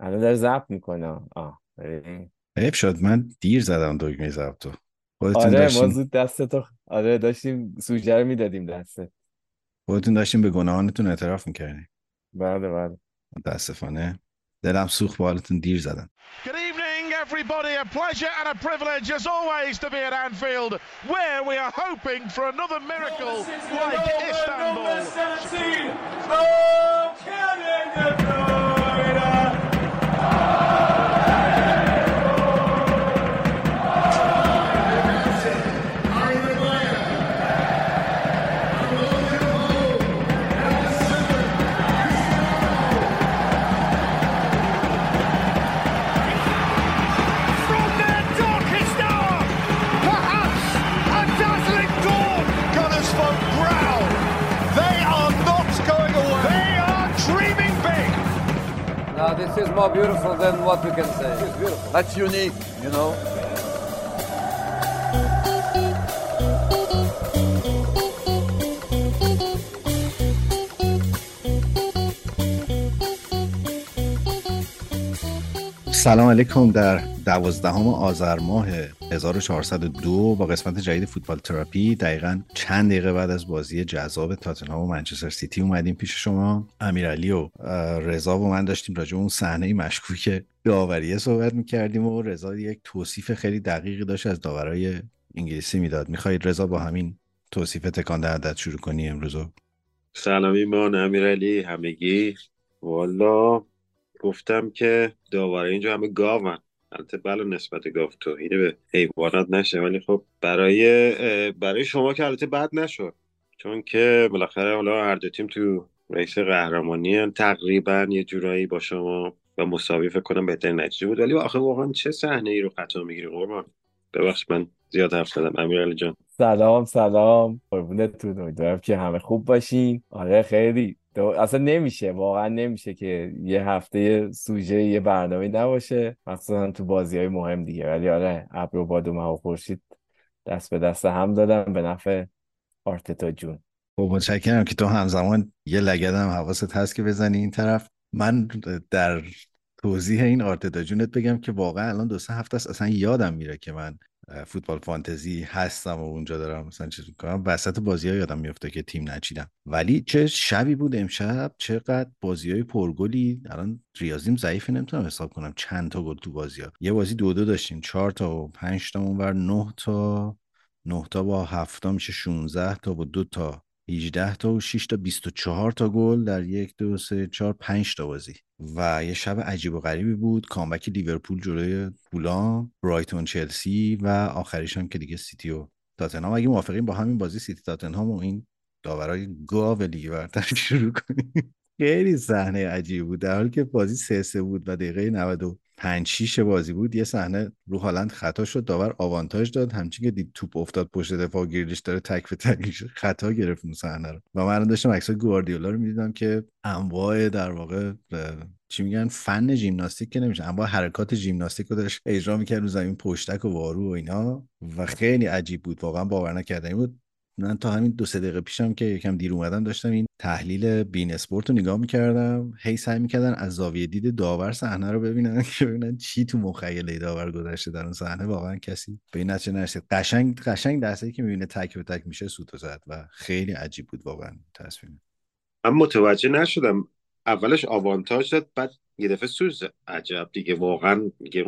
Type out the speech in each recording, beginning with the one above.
الان داره ضبط می‌کنه. آه. حیف شد من دیر زدم دکمه ضبطو خودتون آره ما داشتین زود دست تو آره داشتیم سوژه رو می‌دادیم دسته خودتون داشتین به گناهانتون اعتراف می‌کردین. بله بله. متاسفانه. دلم سوخت با حالتون دیر زدم. Good evening, everybody. A pleasure and a privilege, as always, to be at Anfield, where we are hoping for another miracle like Istanbul. This is more beautiful than what we can say. It's beautiful. That's unique, you know. سلام علیکم در دوازدهم آذر ماه 1402 با قسمت جدید فوتبال تراپی. دقیقا چند دقیقه بعد از بازی جذاب تاتنهام و منچستر سیتی اومدیم پیش شما. امیرعلی و رضا و من داشتیم راجع اون صحنه مشکوک داوریه صحبت می‌کردیم و رضا یک توصیف خیلی دقیقی داشت از داورای انگلیسی می‌داد. می‌خواهید رضا با همین توصیف تکان دهنده شروع کنی امروز؟ رو؟ سلام ایمان امیرعلی همگی. والا گفتم که داوره اینجا همه گاون البته بله نسبت گاو توهینه به حیوانات نشه ولی خب برای برای شما که البته بد نشد. چون که بالاخره حالا هر دو تیم تو ریس قهرمانی. تقریبا یه جورایی با شما و مساوی فکر کنم بهترین نتیجه بود. ولی آخه واقعا چه صحنه ای رو خطا می‌گیری قربان؟ ببخش من زیاد حرف زدم امیرعلی جان. سلام سلام. قربونتون. امیدوارم که همه خوب باشین. آره خیلی. اصلا نمیشه واقعا نمیشه که یه هفته سوژه یه برنامه نباشه. مخصوصا تو بازی های مهم دیگه. ولی آره ابر و باد و خورشید دست به دست هم دادم به نفع آرتتا جون. خب متشکرم که تو همزمان یه لگدم حواست هست که بزنی این طرف. من در توضیح این آرتتا جونت بگم که واقعا الان دو سه هفته است. اصلا یادم میره که من فوتبال فانتزی هستم و اونجا دارم مثلا چیز می‌کنم. وسط بازی ها یادم میفته که تیم نچیدم. ولی چه شبی بود امشب؟ چقدر بازی های پرگلی. الان ریاضیم ضعیفه نمی‌تونم حساب کنم چند تا گل تو بازی ها. یه بازی دو دو داشتیم. چهار تا و پنج تا اونور. نه تا. نه تا با هفت تا میشه 16 تا با دو تا. 18 تا و 6 تا 24 تا گل در یک دو سه چهار پنج تا بازی. و یه شب عجیب و غریبی بود. comeback لیورپول جلوی فولام برایتون چلسی و آخریش هم که دیگه سیتی و تاتنهام. اگه موافقین با همین بازی سیتی تاتنهام و این داورای گاو لیگ برتر شروع کنیم. خیلی صحنه عجیبی بود. در حالی که بازی سه سه بود و دقیقه 95 6 بازی بود یه صحنه رو هالند خطا شد داور آوانتاژ داد. همچین که دید توپ افتاد پشت دفاع گریلیش داره تک به تک خطا گرفت اون صحنه رو. و من داشتم عکسای گواردیولا رو می‌دیدم که انواع در واقع چی میگن فن ژیمناستیک که نمیشه انواع حرکات ژیمناستیک رو داشت اجرا می‌کرد رو زمین پشتک و وارو و اینا. و خیلی عجیب بود واقعا باور نکردنی بود. من تا همین دو سه دقیقه پیشم که یکم دیر اومدم داشتم این تحلیل بین اسپورت رو نگاه می‌کردم. هی سعی می‌کردن از زاویه دید داور صحنه رو ببینن که ببینن چی تو مخیله داور گذشته در اون صحنه. واقعا کسی به این نتیجه نرسید. قشنگ قشنگ دسته که می‌بینه تک به تک میشه سوتو زد و خیلی عجیب بود واقعا تصمیم. من متوجه نشدم. اولش آوانتاژ داد بعد یه دفعه سوز. عجب دیگه واقعا دیگه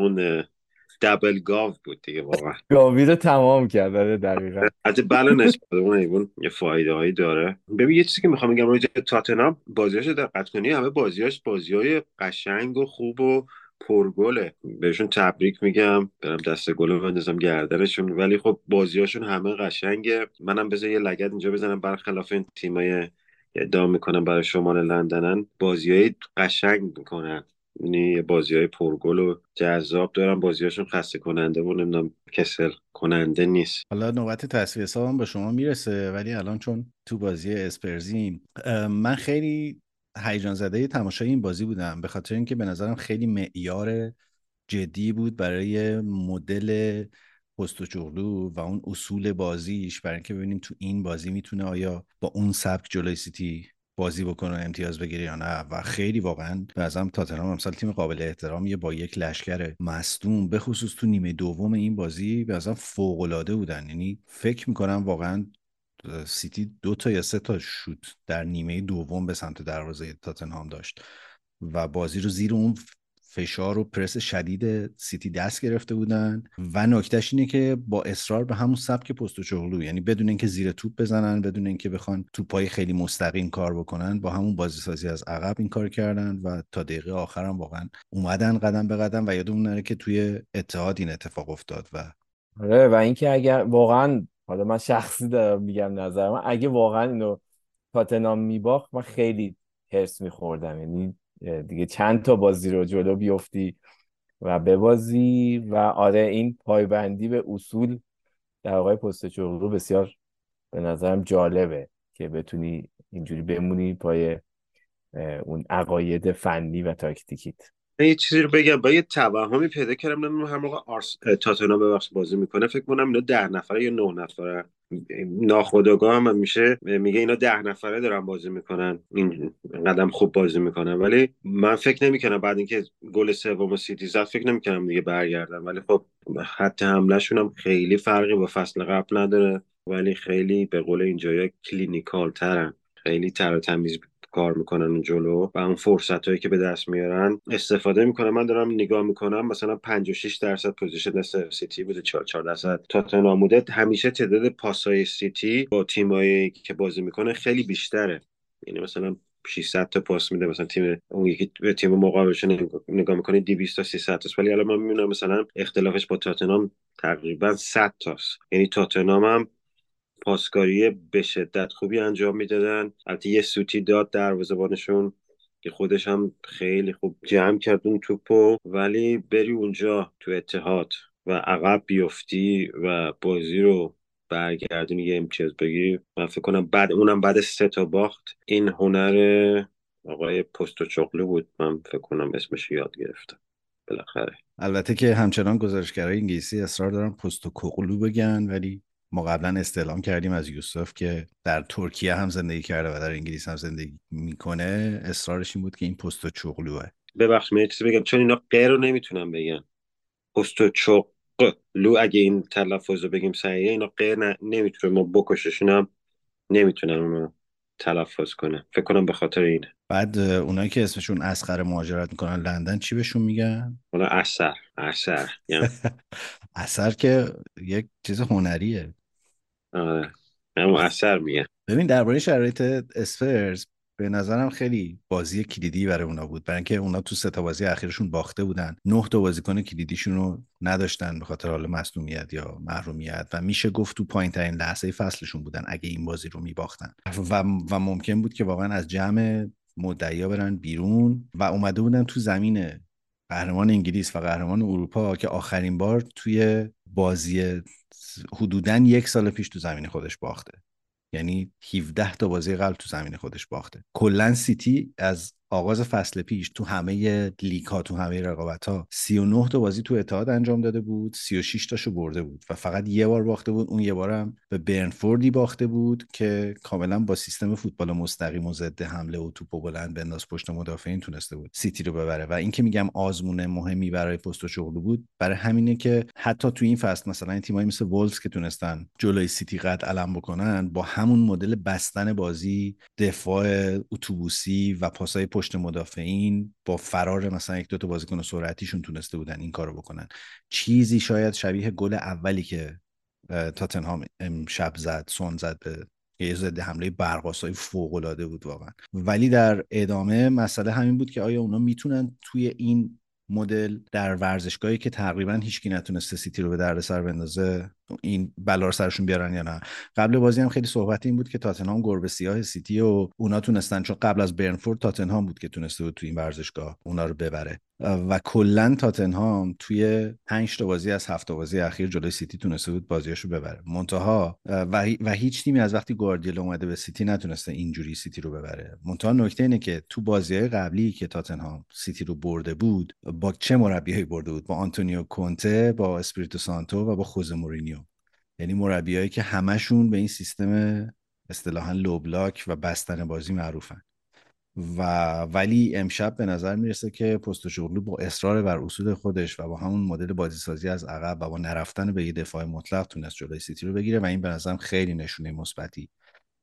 دبل گاو بود دیگه واقعا. گاوی رو تمام کرد آره دقیقا. حتی نسبت به اون حیوان یه فایده هایی داره. ببین یه چیزی که می‌خوام بگم راجع به تاتنهام بازیاش دقت کنی همه بازیاش بازی های قشنگ و خوب و پرگله. بهشون تبریک میگم برم دست گل بندازم گردنشون. ولی خب بازیاشون همه قشنگه. منم بذار یه لگد اینجا بزنم برخلاف این تیمای ادعا می‌کنم برای شمال لندنن. بازی های قشنگ می‌کنن. یعنی بازی های پرگل و جذاب دارن. بازیاشون خسته کننده و نمی‌دونم کسل کننده نیست. حالا نوبت تصفیه حسابم به شما می‌رسه ولی الان چون تو بازی اسپرزیم من خیلی هیجان زده تماشای این بازی بودم. به خاطر اینکه به نظرم خیلی معیار جدی بود برای مدل پستوچوغلو و اون اصول بازیش. برای اینکه ببینیم تو این بازی می‌تونه آیا با اون سبک جلوی سیتی بازی بکنه و امتیاز بگیره یا نه. و خیلی واقعا به نظرم تاتنهام امسال تیم قابل احترامیه با یک لشکر مصدوم به خصوص تو نیمه دوم این بازی به نظرم فوق العاده بودن. یعنی فکر می‌کنم واقعا سیتی دو تا یا سه تا شوت در نیمه دوم به سمت دروازه تاتنهام داشت و بازی رو زیر اون فشار و پرس شدید سیتی دست گرفته بودن و نکتهش اینه که با اصرار به همون سبک پست و چغلو یعنی بدون اینکه زیر توپ بزنن بدون اینکه بخوان توپای خیلی مستقیم کار بکنن با همون بازی سازی از عقب این کار کردن و تا دقیقه آخرم واقعا اومدن قدم به قدم و یادمون نره که توی اتحاد این اتفاق افتاد و آره و اینکه اگر واقعا حالا من شخصی دارم میگم نظر من اگه واقعا اینو تاتنام میباخت من خیلی هرس میخوردم. یعنی دیگه چند تا بازی رو جلو بیفتی و ببازی و آره این پایبندی به اصول در آقای پستچوغلو بسیار به نظرم جالبه که بتونی اینجوری بمونی پای اون عقاید فنی و تاکتیکیت. یه چیزی رو بگم با یه توهمی پیدا کردم نمی‌دونم هر موقع آرس تاتنهام ببخشید بازی می‌کنه فکر کنم اینا ده نفره یا نه نفره. ناخودآگاه هم میشه. میگه اینا ده نفره دارن بازی می‌کنن. این قدم خوب بازی می‌کنن. ولی من فکر نمی‌کنم بعد اینکه گل سوم سیتی زد فکر نمی‌کنم دیگه برگردن. ولی خب خط حملهشون هم خیلی فرقی با فصل قبل نداره. ولی خیلی به قول اینجا clinical ترن خیلی تر تمیز کار می‌کنن اون جلو و اون فرصت هایی که به دست میارن استفاده می‌کنن. من دارم نگاه می‌کنم مثلا 56 درصد possession سیتی بوده 4 4 درصد تاتنهام بوده. همیشه تعداد پاسای سیتی با تیمایی که بازی می‌کنه خیلی بیشتره. یعنی مثلا 600 تا پاس میده مثلا تیم اون یکی به تیم مقابلش نگاه می‌کنه 200 تا 300 تا ولی الان من می‌بینم مثلا اختلافش با تاتنهام تقریبا 100 تاست. یعنی تاتنهام هم پاسکاری به شدت خوبی انجام می‌دادن. البته یه سوتی داد دروازه‌بانشون که خودش هم خیلی خوب جمع کرد اون توپو. ولی بری اونجا تو اتحاد و عقب بیفتی و بازی رو برگردونی یه امتیاز بگیری. من فکر کنم بعد اونم بعد سه تا باخت. این هنر آقای پست و چغلو بود. من فکر کنم اسمش یاد گرفتم. بالاخره. البته که همچنان گزارشگرای انگلیسی اصرار دارن پست و بگن ولی ما قبلا استعلام کردیم از یوسف که در ترکیه هم زندگی کرده و در انگلیس هم زندگی می‌کنه. اصرارش این بود که این پست و چغلوه. ببخش من چیزی بگم. چون اینا غیر رو نمی‌تونم بگن. پست و چغلو اگه این تلفظ رو بگیم صحیحه اینا غیر ن... نمی‌تونه. ما بکششون هم نمی‌تونن اونو تلفظ کنه فکر کنم به خاطر اینه. بعد اونایی که اسمشون اسخر مهاجرت می‌کنن لندن چی بهشون میگن؟ اونا اثر. اثر. یعنی اثر که یک چیز هنریه. آره. اما اثر میگه ببین درباره شرایط اسپرز به نظرم خیلی بازی کلیدی برای اونا بود. برای اینکه اونا تو سه تا بازی اخیرشون باخته بودن. نه تا بازیکن کلیدیشون رو نداشتن به خاطر حال مصونیت یا محرومیت. و میشه گفت تو پایین ترین لحظه فصلشون بودن اگه این بازی رو میباختن. و, و ممکن بود که واقعا از جمع مدعیا برن بیرون. و اومده بودن تو زمین قهرمان انگلیس و قهرمان اروپا که آخرین بار توی بازی حدودا یک سال پیش تو زمین خودش باخته. یعنی 17 تا بازی قبل تو زمین خودش باخته. کلا سیتی از آغاز فصل پیش تو همه لیگ ها تو همه رقابت ها 39 تا بازی تو اتحاد انجام داده بود 36 تاشو برده بود و فقط یه بار باخته بود اون یه بارم به برنفوردی باخته بود که کاملا با سیستم فوتبال مستقیم و ضد حمله و توپو بلند بنداز پشت مدافعین تونسته بود سیتی رو ببره. و این که میگم آزمون مهمی برای پستکوغلو بود برای همینه که حتی تو این فصل مثلا تیمایی مثل وولز که تونستن جلوی سیتی قد علم بکنن با همون مدل بستن بازی دفاع اتوبوسی و پاسای مدافعین با فرار مثلا یک دو تا بازیکن سرعتیشون تونسته بودن این کارو بکنن. چیزی شاید شبیه گل اولی که تاتنهام امشب زد سون زد به یه ضد حمله برقاسای فوق العاده بود واقعا. ولی در ادامه مسئله همین بود که آیا اونا می‌تونن توی این مدل در ورزشگاهی که تقریبا هیچکی نتونسته سیتی رو به دردسر بندازه این بلا رو سرشون بیارن یا نه؟ قبل بازی هم خیلی صحبت این بود که تاتنهام گربه سیاه سیتی و اونا تونستن چون قبل از برنفورد تاتنهام بود که تونسته بود تو این ورزشگاه اونا رو ببره. و کلا تاتنهام توی 5 تا بازی از هفت بازی اخیر جلوی سیتی تونسته بود بازیاشو ببره. منتها و, و هیچ تیمی از وقتی گواردیولا اومده به سیتی نتونسته اینجوری سیتی رو ببره. منتها نکته اینه که تو بازی های قبلی که تاتنهام سیتی رو برده بود با چه مربیایی برده بود؟ با آنتونیو کونته با اسپریتو سانتو و با خوزه مورینیو. یعنی مربیایی که همشون به این سیستم اصطلاحا لو بلاک و بستن بازی معروفن. و ولی امشب به نظر می‌رسه که پستوشوغلو با اصرار بر اصول خودش و با همون مدل بازی سازی از عقب و با نرفتن به یه دفاع مطلق تونست جلوی سیتی رو بگیره و این به نظرم خیلی نشونه مثبتی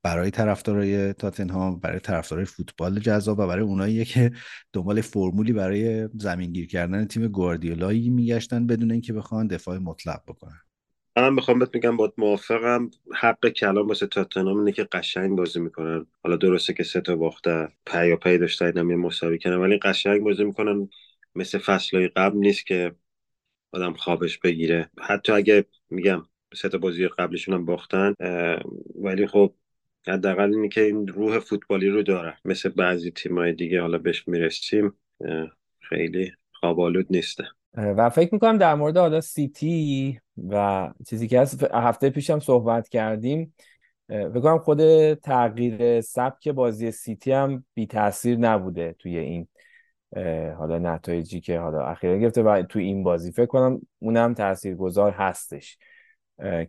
برای طرفدارای تاتنهام برای طرفدارای فوتبال جذاب و برای اونایی که دنبال فرمولی برای زمینگیر کردن تیم گواردیولایی میگشتن بدون اینکه بخوان دفاع مطلق بکنن. من می‌خوام بهت میگم با موافقم. حق کلام واسه تاتنهام اینه که قشنگ بازی می‌کنن. حالا درسته که سه تا باخته پی و پی داشتن اینم یه مساوی کنن ولی قشنگ بازی می‌کنن. مثل فصلهای قبل نیست که آدم خوابش بگیره. حتی اگه میگم سه تا بازی قبلشون هم باختن ولی خب حداقل اینه که این روح فوتبالی رو داره. مثل بعضی تیمای دیگه حالا بهش می‌رسیم خیلی خوابالود نیسته. و فکر می‌کنم در مورد حالا سیتی و چیزی که هست هفته پیشم صحبت کردیم. کنم خود تغییر سبک بازی سیتی هم بی تاثیر نبوده توی این حالا نتایجی که حالا اخیرا گرفته و توی این بازی. فکر کنم اونم تاثیرگذار هستش.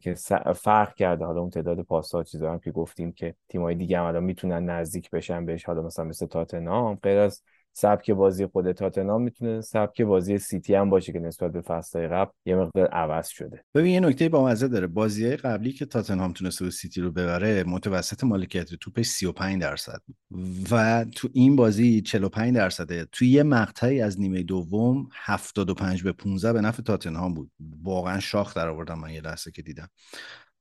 که فرق کرده. حالا اون تعداد پاسا چیزا هم که گفتیم که تیمای دیگه هم می‌تونن نزدیک بشن بهش. حالا مثلا مثل تاتنهام غیر از سبک بازی خود تاتنهام می‌تونه سبک بازی سیتی هم باشه که نسبت به فصلهای قبل یه مقدار عوض شده. ببین یه نکته با مزه داره. بازی قبلی که تاتنهام تونسته بود سیتی رو ببره متوسط مالکیت توپش 35 درصد. و تو این بازی 45 درصده. تو یه مقطعی از نیمه دوم 75 به 15 به نفع تاتنهام بود. واقعا شاخ در آوردم من یه لحظه که دیدم.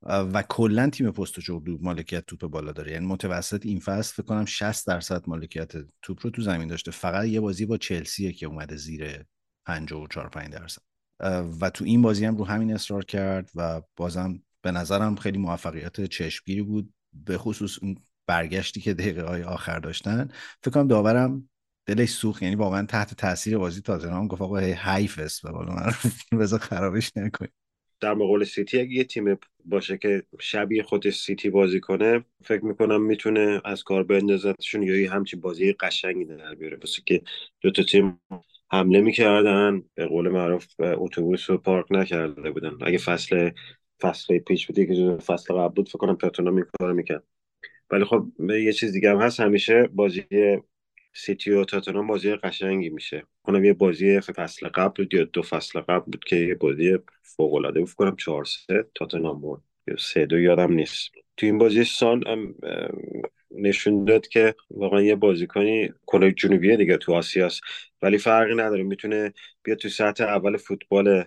و کلا تیم پستوچوغلو مالکیت توپ بالا داره. یعنی متوسط این فصل فکر کنم 60 درصد مالکیت توپ رو تو زمین داشته. فقط یه بازی با چلسیه که اومده زیر 54 5 درصد. و تو این بازی هم رو همین اصرار کرد و بازم به نظرم خیلی موفقیت چشمگیری بود. به خصوص اون برگشتی که دقیقه های آخر داشتن. فکر کنم داورم دلش سوخت. یعنی واقعا تحت تاثیر بازی تاتنهام گفت آقا حیف است و بالا من خرابش نکنید در مقابل سیتی اگه یه تیم باشه که شبیه خود سیتی بازی کنه فکر می‌کنم می‌تونه از کار بندازتشون یا یه همچین بازی قشنگی در بیاره. بسه که دو تا تیم حمله می‌کردن به قول معروف اتوبوس رو پارک نکرده بودن. اگه فصل فصل پیش بودی که فصل قبل بود فکر کنم کارو می‌کرد. ولی خب یه چیز دیگه هم هست همیشه بازی سیتی و تاتنهام بازی قشنگی میشه. کنم یه بازی فصل قبل بود یا دو فصل قبل بود که یه بازی فوق العاده بود کنم 4 3 تاتنهام برد یا 3 2 یادم نیست. تو این بازی سان نشون داد که واقعا یه بازیکنی کره جنوبیه دیگه تو آسیاست ولی فرقی نداره. می‌تونه بیاد تو سطح اول فوتبال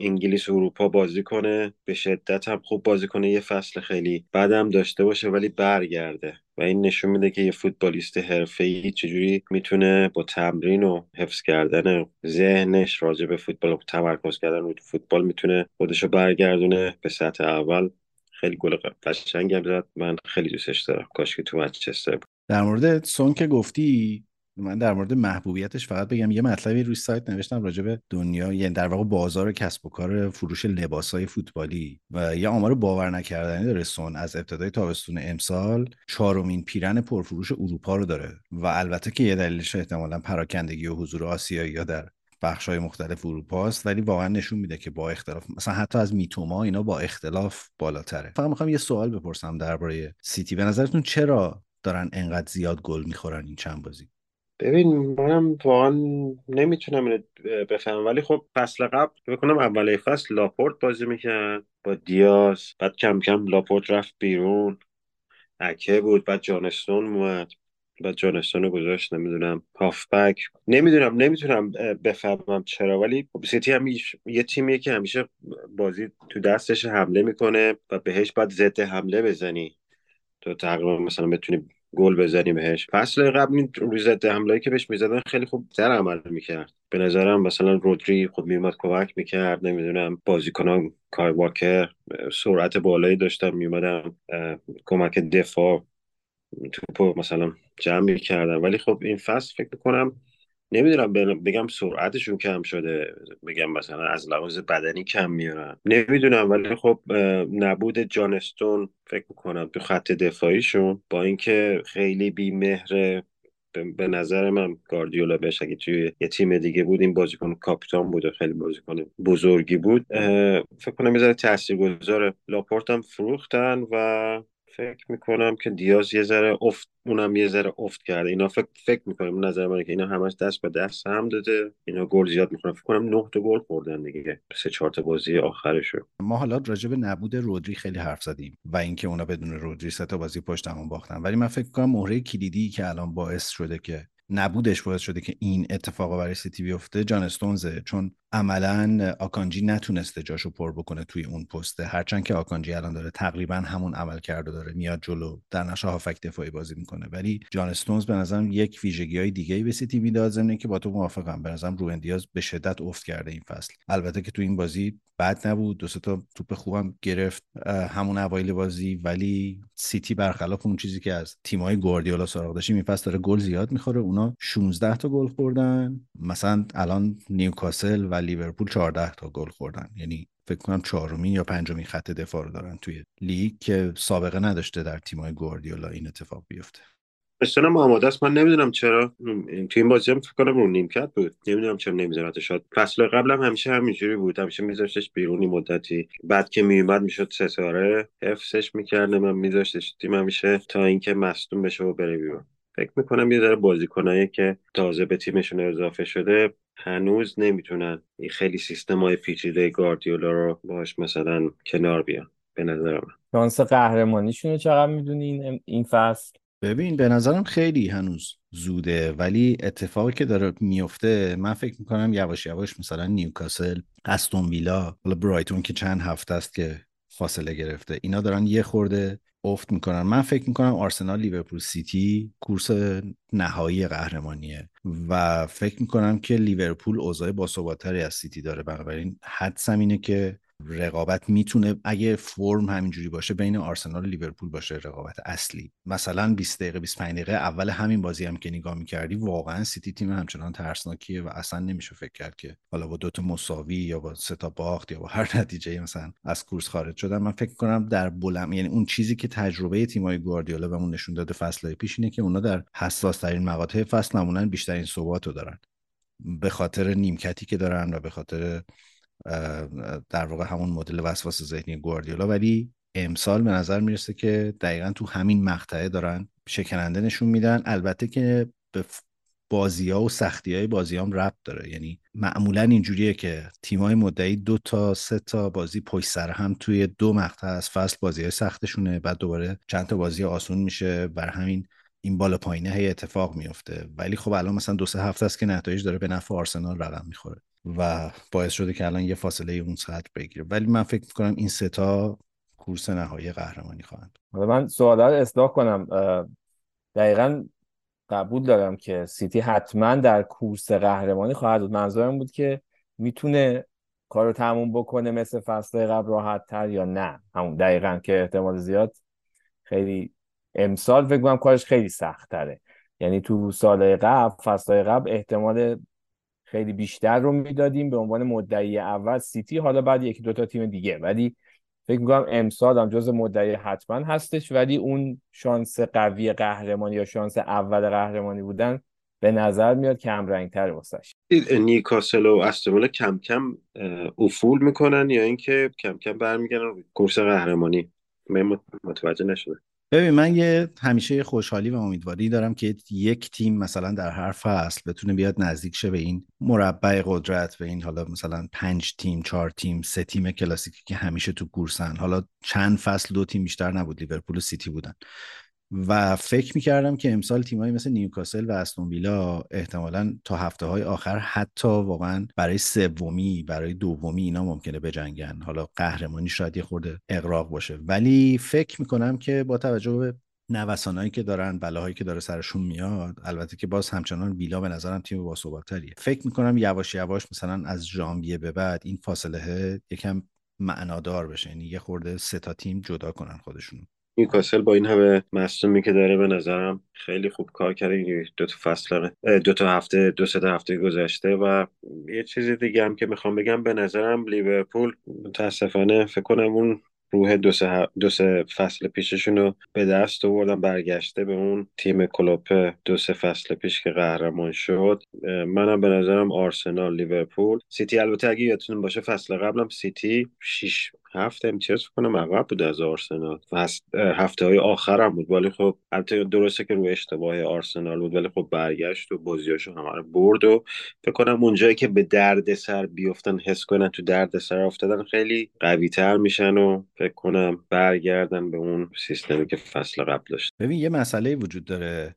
انگلیس و اروپا بازی کنه به شدت هم خوب بازی کنه. یه فصل خیلی بعدم داشته باشه ولی برگرده و این نشون میده که یه فوتبالیست حرفه‌ای چجوری می‌تونه با تمرین و حفظ کردن ذهنش راجع به فوتبال و تمرکز کردن رو فوتبال می‌تونه خودشو برگردونه به سطح اول. خیلی گل قشنگی هم زد. من خیلی دوستش دارم. کاش که تو منچستر در مورد سون که گفتی من در مورد محبوبیتش فقط بگم یه مطلبی روی سایت نوشتم راجع به دنیا یعنی در واقع بازار کسب و کار فروش لباسهای فوتبالی و یه آمار باور نکردنی داره سون از ابتدای تابستون امسال چهارمین پیرن پرفروش اروپا رو داره و البته که یه دلیلش احتمالا پراکندگی و حضور آسیایی یا در بخش های مختلف اروپا است ولی واقعا نشون میده که با اختلاف مثلا حتی از میتوما اینا با اختلاف بالاتره. فقط می‌خوام یه سوال بپرسم درباره سیتی. به نظرتون چرا دارن انقدر زیاد گل می‌خورن این چند بازی؟ ببین منم واقعا نمی‌تونم اینو بفهمم. ولی خب فصل قبل فکر کنم اول فصل لاپورت بازی می‌کرد با دیاز. بعد کم کم لاپورت رفت بیرون. آکه بود بعد جان استون اومد. بعد جان استون رو گذاشت نمی‌دونم هافبک. نمی‌دونم نمی‌تونم بفهمم چرا. ولی خب سیتی هم یه تیمیه که همیشه بازی تو دستش حمله می‌کنه و بهش باید ضد حمله بزنی. تو تقریبا مثلا بتونی گل بزنی بهش. فصل قبل روی ضد حمله که بهش می‌زدن خیلی خوب در عمل می‌کرد. به نظرم مثلا رودری خود میومد کمک می‌کرد. نمی‌دونم بازیکنان کای واکر سرعت بالایی داشتن میومدن کمک دفاع توپو مثلا جمع می‌کردن. ولی خب این فصل فکر می‌کنم نمی‌دونم بگم سرعتشون کم شده. بگم مثلا از لحاظ بدنی کم میارن. نمی‌دونم ولی خب نبود جانستون فکر می‌کنم تو خط دفاعیشون. با اینکه خیلی بیمهره به نظر من گاردیولا بهش اگه توی یه تیم دیگه بود این بازیکن کاپیتان بود خیلی بازیکن بزرگی بود. فکر کنم می‌ذاره تاثیرگذار لاپورت هم فروختن و فکر می‌کنم که دیاز یه ذره افت اونم یه ذره افت کرده. اینا فکر فکر می‌کنم نظر من که اینا همش دست به دست هم داده. اینا گل زیاد می‌کنن فکر کنم نه تا گل خوردن دیگه. سه چهار تا بازی آخرشو. ما حالا راجع به نبود رودری خیلی حرف زدیم و اینکه اونا بدون رودری سه تا بازی پشت هم باختن. ولی من فکر کنم مهره کلیدی که الان باعث شده که نبودش باعث شده که این اتفاق برای سیتی بیفته جان استونزه. چون عملا آکانجی نتونسته جاشو پر بکنه توی اون پسته. هرچند که آکانجی الان داره تقریبا همون عملکرده داره میاد جلو در نقش هافبک دفاعی بازی می‌کنه. ولی جان استونز به نظرم یک ویژگی های دیگه به سیتی می‌داد ضمن که با تو موافقم. به نظرم روبن دیاز به شدت افت کرده این فصل. البته که تو این بازی بد نبود. دو تا توپ خوبم گرفت همون اوایل بازی. ولی سیتی برخلاف اون چیزی که از تیمای گواردیولا سراغ داشتیم این داره گل زیاد می‌خوره. اونا 16 تا گل خوردن. مثلا الان نیوکاسل و لیورپول 14 تا گل خوردن. یعنی فکر کنم چهارمین یا پنجمین خط دفاع رو دارن توی لیگ که سابقه نداشته در تیمای گواردیولا این اتفاق بیفته. استنم آماده است. من نمی‌دونم چرا تو این بازی هم فکر کنم رو نیمکت بود. نمی‌دونم چرا نمیذارتش. شاد فصل قبلم همیشه همینجوری بود. همیشه میذاشتش بیرونی مدتی. بعد که میومد می‌شد ستاره حفظش می‌کرده من میذاشتش تیم همیشه تا اینکه مصدوم بشه و بره بیرون. فکر می‌کنم یه ذره بازیکنایی که تازه به تیمشون اضافه شده هنوز نمی‌تونن این خیلی سیستم های پیچیده گاردیولا رو باش مثلا کنار بیان به نظر من. شانس قهرمانیشون رو چقدر می‌دونین این فصل؟ ببین به نظرم خیلی هنوز زوده ولی اتفاقی که داره میفته من فکر می‌کنم یواش یواش مثلا نیوکاسل استون ویلا حالا برایتون که چند هفته است که فاصله گرفته اینا دارن یه خورده افت می‌کنن. من فکر می‌کنم آرسنال لیورپول سیتی کورس نهایی قهرمانیه و فکر می‌کنم که لیورپول اوضاع باثباتتری از سیتی داره. بنابراین حدسم اینه که رقابت می‌تونه اگه فرم همینجوری باشه بین آرسنال و لیورپول باشه رقابت اصلی. مثلا 20 دقیقه 25 دقیقه اول همین بازی هم که نگاه می‌کردی واقعا سیتی تیم همچنان ترسناکیه و اصلا نمیشه فکر کرد که حالا با دوتا مساوی یا با سه تا باخت یا با هر نتیجه مثلا از کورس خارج شدن. من فکر کنم در بلم یعنی اون چیزی که تجربه تیمای گواردیولا بهمون نشون داده فصلهای پیش اینه که اونا در حساس ترین مقاطع فصل معمولا بیشترین ثبات رو دارن. به خاطر نیمکتی که دارن و به خاطر در واقع همون مدل وسواس ذهنی گواردیولا ولی امسال به نظر می‌رسه که دقیقا تو همین مقطعه دارن شکننده نشون میدن. البته که به بازی ها و سختی های بازی هم ربط داره. یعنی معمولا اینجوریه که تیمای مدعی دو تا سه تا بازی پشت سر هم توی دو مقطع از فصل بازی های سختشونه. بعد دوباره چند تا بازی آسون میشه بر همین این بالا پایینه هی اتفاق میفته ولی خب الان مثلا دو سه هفته است که نتایج داره به نفع آرسنال رقم می‌خوره. و باعث شده که الان یه فاصله اون ساعت بگیره. ولی من فکر می‌کنم این ستا کورس نهایی قهرمانی خواهند حالا من سوال رو اصلاح کنم. دقیقا قبول دارم که سیتی حتما در کورس قهرمانی خواهد بود. منظورم بود که می‌تونه کارو تموم بکنه مثل فصل قبل راحت تر یا نه. همون دقیقا که احتمال زیاد خیلی امسال فکر کنم کارش خیلی سخت تره یعنی تو سال قبل فصل قبل احتمال خیلی بیشتر رو می‌دادیم به عنوان مدعی اول سیتی حالا بعد یکی دوتا تیم دیگه. ولی فکر می‌کنم امسال هم جز مدعی حتما هستش. ولی اون شانس قوی قهرمانی یا شانس اول قهرمانی بودن به نظر میاد کم رنگ تر واسش نیکاسل و استون کم کم افول می‌کنن یا اینکه کم کم برمیگردن کورس قهرمانی. من متوجه نشدم. ببین من یه همیشه خوشحالی و امیدواری دارم که یک تیم مثلا در هر فصل بتونه بیاد نزدیک شه به این مربع قدرت به این حالا مثلا پنج تیم چهار تیم سه تیم کلاسیکی که همیشه تو کورسن حالا چند فصل دو تیم بیشتر نبود لیورپول و سیتی بودن. و فکر می‌کردم که امسال تیمایی مثل نیوکاسل و استون ویلا احتمالا تا هفته های آخر حتی واقعا برای سومی برای دومی اینا ممکنه بجنگن. حالا قهرمانی شاید یه خورده اقراق باشه. ولی فکر می‌کنم که با توجه به نوسانایی که دارن بلاهایی که داره سرشون میاد البته که باز همچنان ویلا به نظرم تیم باثباتتریه فکر می‌کنم یواش یواش مثلا از ژانویه به بعد این فاصله یکم معنادار بشه. یعنی یه خورده سه تا تیم جدا کنن خودشون نیوکاسل با این همه مصدومی که داره به نظرم خیلی خوب کار کرده. دو تا فصل دو تا هفته دو سه هفته گذشته و یه چیز دیگه هم که می‌خوام بگم به نظرم لیورپول متاسفانه فکر کنم اون روح دو سه, دو سه فصل پیششون رو به دست آوردن برگشته به اون تیم کلوپ دو سه فصل پیش که قهرمان شد. منم به نظرم آرسنال لیورپول سیتی. البته اگه یادتون باشه فصل قبلم سیتی 6 هفت امتیاز فکر کنم عقب بود از آرسنال هفته های آخر هم بود. ولی خب البته درسته که روی اشتباه آرسنال بود ولی خب برگشت و بازیاشو همه رو برد و فکر کنم اونجایی که به درد سر بیفتن حس کنن تو درد سر افتادن خیلی قوی تر میشن و فکر کنم برگردن به اون سیستمی که فصل قبل داشت. ببین یه مسئله وجود داره.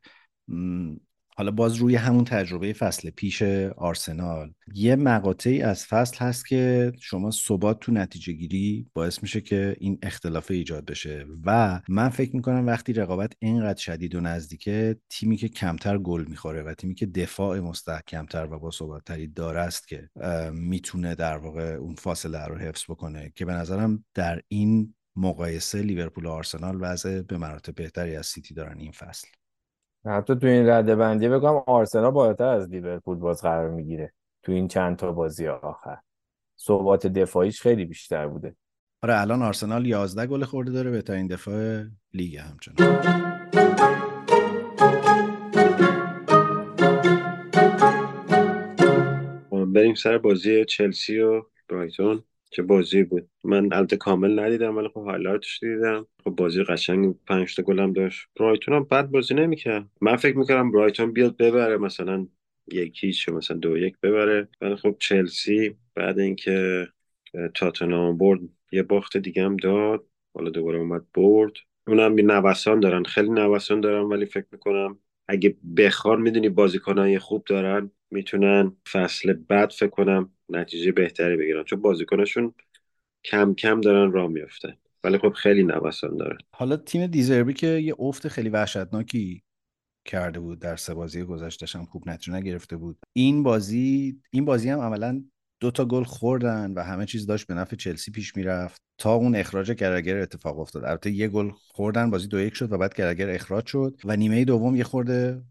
حالا باز روی همون تجربه فصل پیش آرسنال یه مقاطعی از فصل هست که شما ثبات تو نتیجه گیری باعث میشه که این اختلاف ایجاد بشه و من فکر می‌کنم وقتی رقابت اینقدر شدید و نزدیکه تیمی که کمتر گل می‌خوره و تیمی که دفاع مستحکمتر و با ثباتتری داره است که می‌تونه در واقع اون فاصله رو حفظ بکنه که به نظرم در این مقایسه لیورپول و آرسنال وضع به مراتب بهتری از سیتی دارن این فصل. حتی تو این رده بندی بگم آرسنال بالاتر از لیورپول باز قرار می‌گیره. تو این چند تا بازی آخر. ثبات دفاعیش خیلی بیشتر بوده. آره الان آرسنال 11 گل خورده داره بهترین دفاع لیگ همچنان. بریم سر بازی چلسی و برایتون. چه بازی بود. من البته کامل ندیدم ولی خب highlight ش دیدم. خب بازی قشنگ پنج تا گلم داشت. برایتون هم بد بازی نمی‌کرد. من فکر می‌کردم برایتون بیاد ببره مثلا یکی چه مثلا دو یک ببره. ولی خب چلسی بعد اینکه تاتنهام برد یه باخت دیگه هم داد. حالا دوباره اومد برد. اونم نوسان دارن. خیلی نوسان دارن ولی فکر می‌کنم اگه بخوان می‌دونی بازیکنای خوب دارن. می‌تونن فصل بعد فکر کنم نتیجه بهتری بگیرن. چون بازیکنشون کم کم دارن راه میفتن ولی خب خیلی نوسان دارن. حالا تیم دیزربی که یه افت خیلی وحشتناکی کرده بود در سه بازی گذشتهش هم خوب نتیجه نگرفته بود. این بازی این بازی هم عملا دو تا گل خوردن و همه چیز داشت به نفع چلسی پیش می‌رفت تا اون اخراج گرگر اتفاق افتاد. البته یه گل خوردن بازی دو یک شد و بعد گرگر اخراج شد و نیمه دوم یه خورده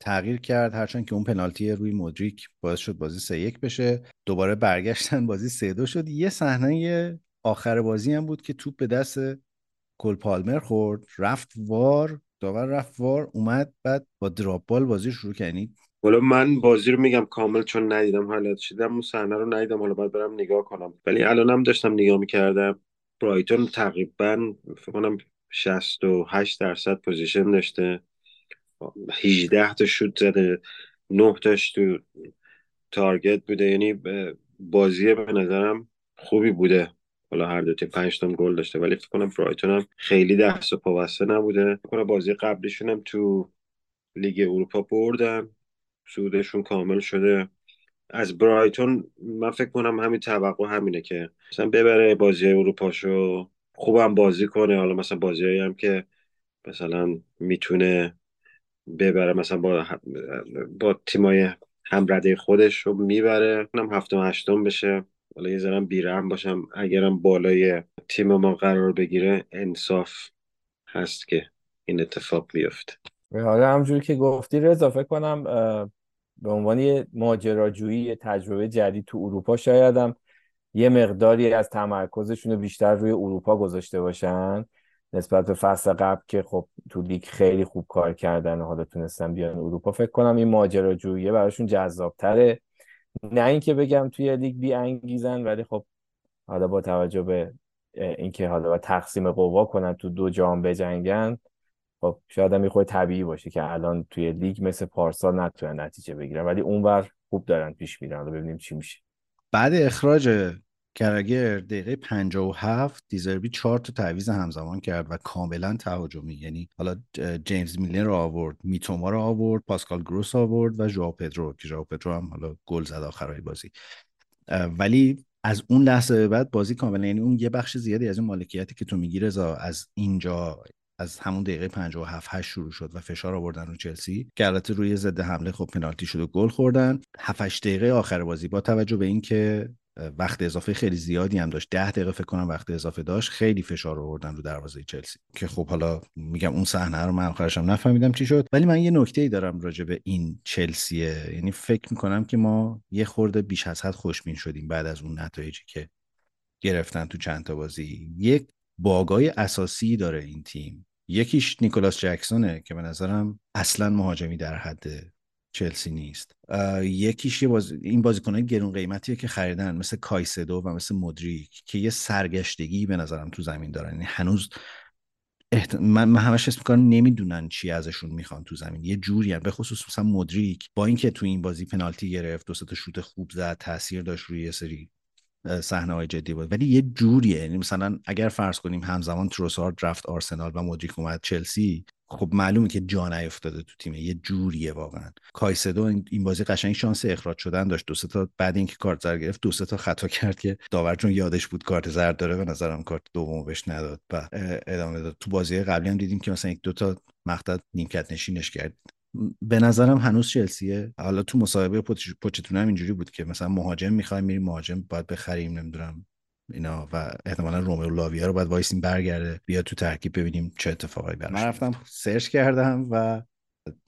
تغییر کرد هرچند که اون پنالتی روی مدریک باعث شد بازی سه یک بشه. دوباره برگشتن بازی سه دو شد. یه صحنه آخر بازی هم بود که توپ به دست کول پالمر خورد. رفت وار داور رفت وار اومد بعد با drop ball بازی شروع کردنی حالا من بازی رو میگم کامل چون ندیدم حالت شدم اون صحنه رو ندیدم. حالا باید برم نگاه کنم. ولی الانم داشتم نگاه می‌کردم. برایتون تقریبا فکر کنم 68 درصد possession داشته. 18 تا شوت زده 9 تاش تو target بوده. یعنی بازی به نظرم خوبی بوده. حالا هر دو تیم 5 تا گل داشته ولی فکر کنم برایتون هم خیلی دست و پابسته نبوده. فکر کنم بازی قبلیشون هم تو لیگ اروپا بردن. سودشون کامل شده. از برایتون من فکر کنم همین توقع همینه که مثلا ببره بازی اروپاشو خوبم بازی کنه. حالا مثلا بازی هم که مثلا می‌تونه ببره مثلا با با تیمای همرده خودش رو می‌بره. کنم هفتم هشتم بشه. حالا یه ذرم بیرم باشم. اگرم بالای تیم ما قرار بگیره انصاف هست که این اتفاق بیفته. حالا همجوری که گفتی رضا فکر کنم به عنوان یه ماجراجویی تجربه جدید تو اروپا شایدم یه مقداری از تمرکزشون رو بیشتر روی اروپا گذاشته باشن. نسبت به فصل قبل که خب تو لیگ خیلی خوب کار کردن و حالا تونستن بیان اروپا فکر کنم این ماجراجویی براشون جذابتره. نه اینکه بگم توی لیگ بی انگیزن ولی خب حالا با توجه به اینکه حالا با تقسیم قوا کنن تو دو جام بجنگن خب شاید هم خود طبیعی باشه که الان توی لیگ مثل پارسال نتونن نتیجه بگیرن ولی اونور خوب دارن پیش میرن. ببینیم چی میشه. بعد اخراج گالاگر دقیقه 57 دیزربی چهار تا تعویض همزمان کرد و کاملا تهاجمی یعنی حالا جیمز میلنر رو آورد میتوما رو آورد پاسکال گروس آورد و ژائو پدرو که ژائو پدرو هم حالا گل زد آخرای بازی. ولی از اون لحظه به بعد بازی کاملا یعنی اون یه بخش زیادی از اون مالکیتی که تو میگی رضا از اینجا از همون دقیقه 57 8 شروع شد و فشار آوردن رو چلسی که البته روی ضد حمله خب پنالتی شد و گل خوردن. 7 8 دقیقه آخر بازی با توجه به اینکه وقت اضافه خیلی زیادی هم داشت. ده دقیقه فکر کنم وقت اضافه داشت. خیلی فشار آوردن رو دروازه چلسی. که خب حالا میگم اون صحنه رو من آخرش هم نفهمیدم چی شد. ولی من یه نکته ای دارم راجع به این چلسیه. یعنی فکر می‌کنم که ما یه خورده بیش از حد خوشبین شدیم بعد از اون نتایجی که گرفتن تو چند تا بازی. یک باگای اساسی داره این تیم. یکیش نیکولاس جکسونه که به نظرم اصلا مهاجمی در حد چلسی نیست یکیش یه باز... این بازیکنهای گرون قیمتیه که خریدن مثل کایسدو و مثل مدریک که یه سرگشتگی به نظرم تو زمین دارن یعنی هنوز احت... من, من همش اسم می‌کنم نمی‌دونن چی ازشون می‌خوان تو زمین یه جوری هم. به خصوص مثلا مدریک با اینکه تو این بازی پنالتی گرفت دو تا شوت خوب زد تاثیر داشت روی یه سری صحنه های جدی بود. ولی یه جوریه. یعنی مثلا اگر فرض کنیم همزمان تروسارد رفت آرسنال و مدریک اومد چلسی خب معلومه که جا نیفتاده تو تیم یه جوریه واقعا. کایسدو این بازی قشنگ شانس اخراج شدن داشت. دو تا بعد اینکه کارت زرد گرفت دو تا خطا کرد که داور چون یادش بود کارت زرد داره. به نظرم کارت دومو بهش نداد و ادامه داد. تو بازی قبلی هم دیدیم که مثلا یک دو تا مقطع نیمکت نشینش کرد. به نظرم هنوز چلسیه. حالا تو مصاحبه پوچتینو هم اینجوری بود که مثلا مهاجم می‌خوایم میریم مهاجم باید بخریم نمی‌دونم اینا و احتمالا رومئو لاویا رو باید وایسیم برگرده بیا تو ترکیب ببینیم چه اتفاقی براش من رفتم search کردم و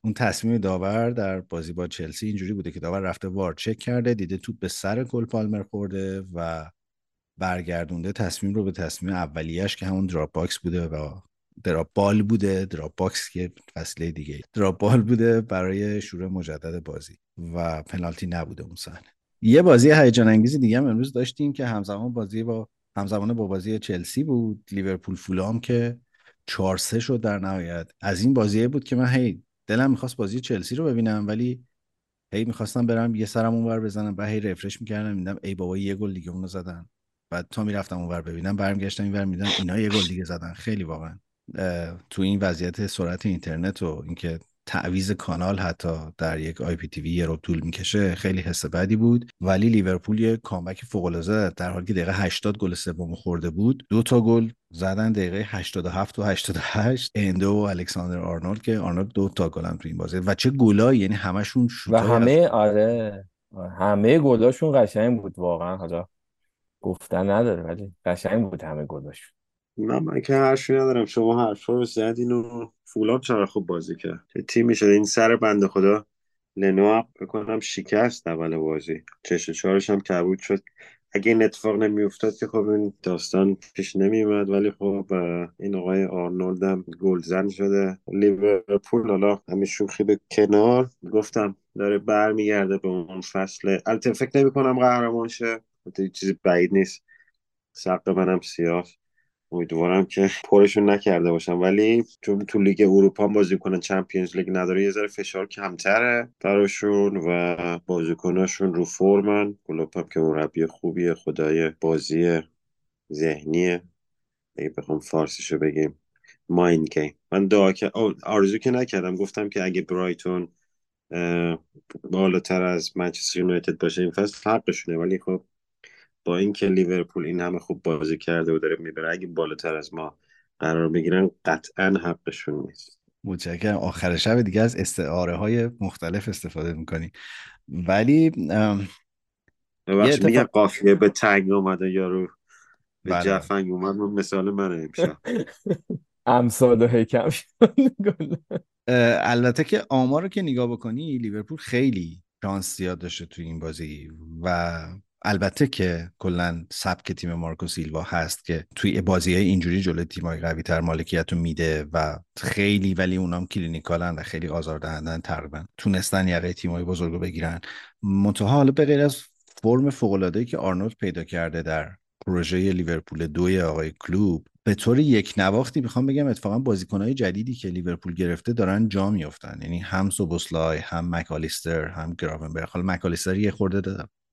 اون تصمیم داور در بازی با چلسی اینجوری بوده که داور رفته VAR چک کرده دیده توپ به سر کول پالمر خورده و برگردونده تصمیم رو به تصمیم اولیش که همون drop box بوده و drop ball بوده Dropbox که فصله دیگه drop ball بوده برای شروع مجدد بازی و پنالتی نبوده اون صحنه. یه بازی هیجان انگیز دیگه هم امروز داشتیم که همزمان بازی با همزمان با بازی چلسی بود. لیورپول فولام که 4 3 شد در نهایت. از این بازی بود که من هی دلم می‌خواست بازی چلسی رو ببینم ولی هی می‌خواستم برم یه سرم اونور بزنم و هی رفرش می‌کردم میدم ای بابا یه گل دیگه اونو زدن. بعد تا می‌رفتم اونور ببینم برمیگشتم اینور میدم اینا یه گل دیگه زدن. خیلی واقعا. تو این وضعیت سرعت اینترنت و اینکه تعویض کانال حتی در یک IPTV یه رو طول می‌کشه خیلی حس بدی بود. ولی لیورپول یه comeback فوق العاده در حالی که دقیقه 80 گل سوم خورده بود. دو تا گل زدن دقیقه 87 و 88 اندو و الکساندر آرنولد که آرنولد دو تا گل هم تو این بازی. و چه گلایی؟ یعنی همشون و همه آره. همه گلاشون قشنگ بود واقعا. حالا گفتن نداره ولی قشنگ بود همه گلاشون. من من که حرفی ندارم. شما حرفا رو زدین و فولاد چرا خوب بازی کرد. تیم شده این سر بنده خدا. لنو بکنم شکست اول بازی. چش چهارش هم کبود شد. اگه این اتفاق نمیافتاد که خب این داستان پیش نمیومد ولی خب این آقای آرنولد هم گلزن شده. لیورپول حالا همین شوخی به کنار. گفتم داره برمیگرده به اون فصل. البته فکر نمی کنم قهرمان شه. چیزی بعید نیست. سق منم سیاه. امیدوارم که پرشون نکرده باشم ولی چون تو لیگ اروپا بازی کنن Champions League نداره یه ذره فشار کمتره براشون و بازیکناشون رو فرمن. کلوپ که مربی خوبیه خدای بازی ذهنیه اگه بخوام فارسیشو بگیم. mind game من دعا که آرزو که نکردم. گفتم که اگه برایتون بالاتر از منچستر یونایتد باشه این فصل حقشونه. ولی خب با اینکه لیورپول این همه خوب بازی کرده و داره می‌بره اگه بالاتر از ما قرار بگیرن قطعا حقشون نیست. متشکرم. آخر شب دیگه از استعاره های مختلف استفاده می‌کنی. ولی ببخش میگه قافیه به تنگ اومده یارو به بله. جفنگ اومد؟ من مثال من امشب. امثال و حکم البته که آمار رو که نگاه بکنی لیورپول خیلی شانس زیاد داشته توی این بازی و البته که کلا سبک تیم مارکو سیلوا هست که توی بازی های اینجوری جلوی تیمای قوی تر مالکیت رو میده و خیلی ولی اونام clinical ن و خیلی آزاردهندن تقریبا. تونستن یقه تیمای بزرگ رو بگیرن. منتها حالا به غیر از فرم فوق که آرنولد پیدا کرده در پروژه لیورپول دوی آقای کلوپ به طور یک نواختی می‌خوام بگم اتفاقا بازیکنهای جدیدی که لیورپول گرفته دارن جا میافتن. یعنی هم سوبوسلای هم مکالیستر هم گراونبرگ. حالا مکالیستر یه خورده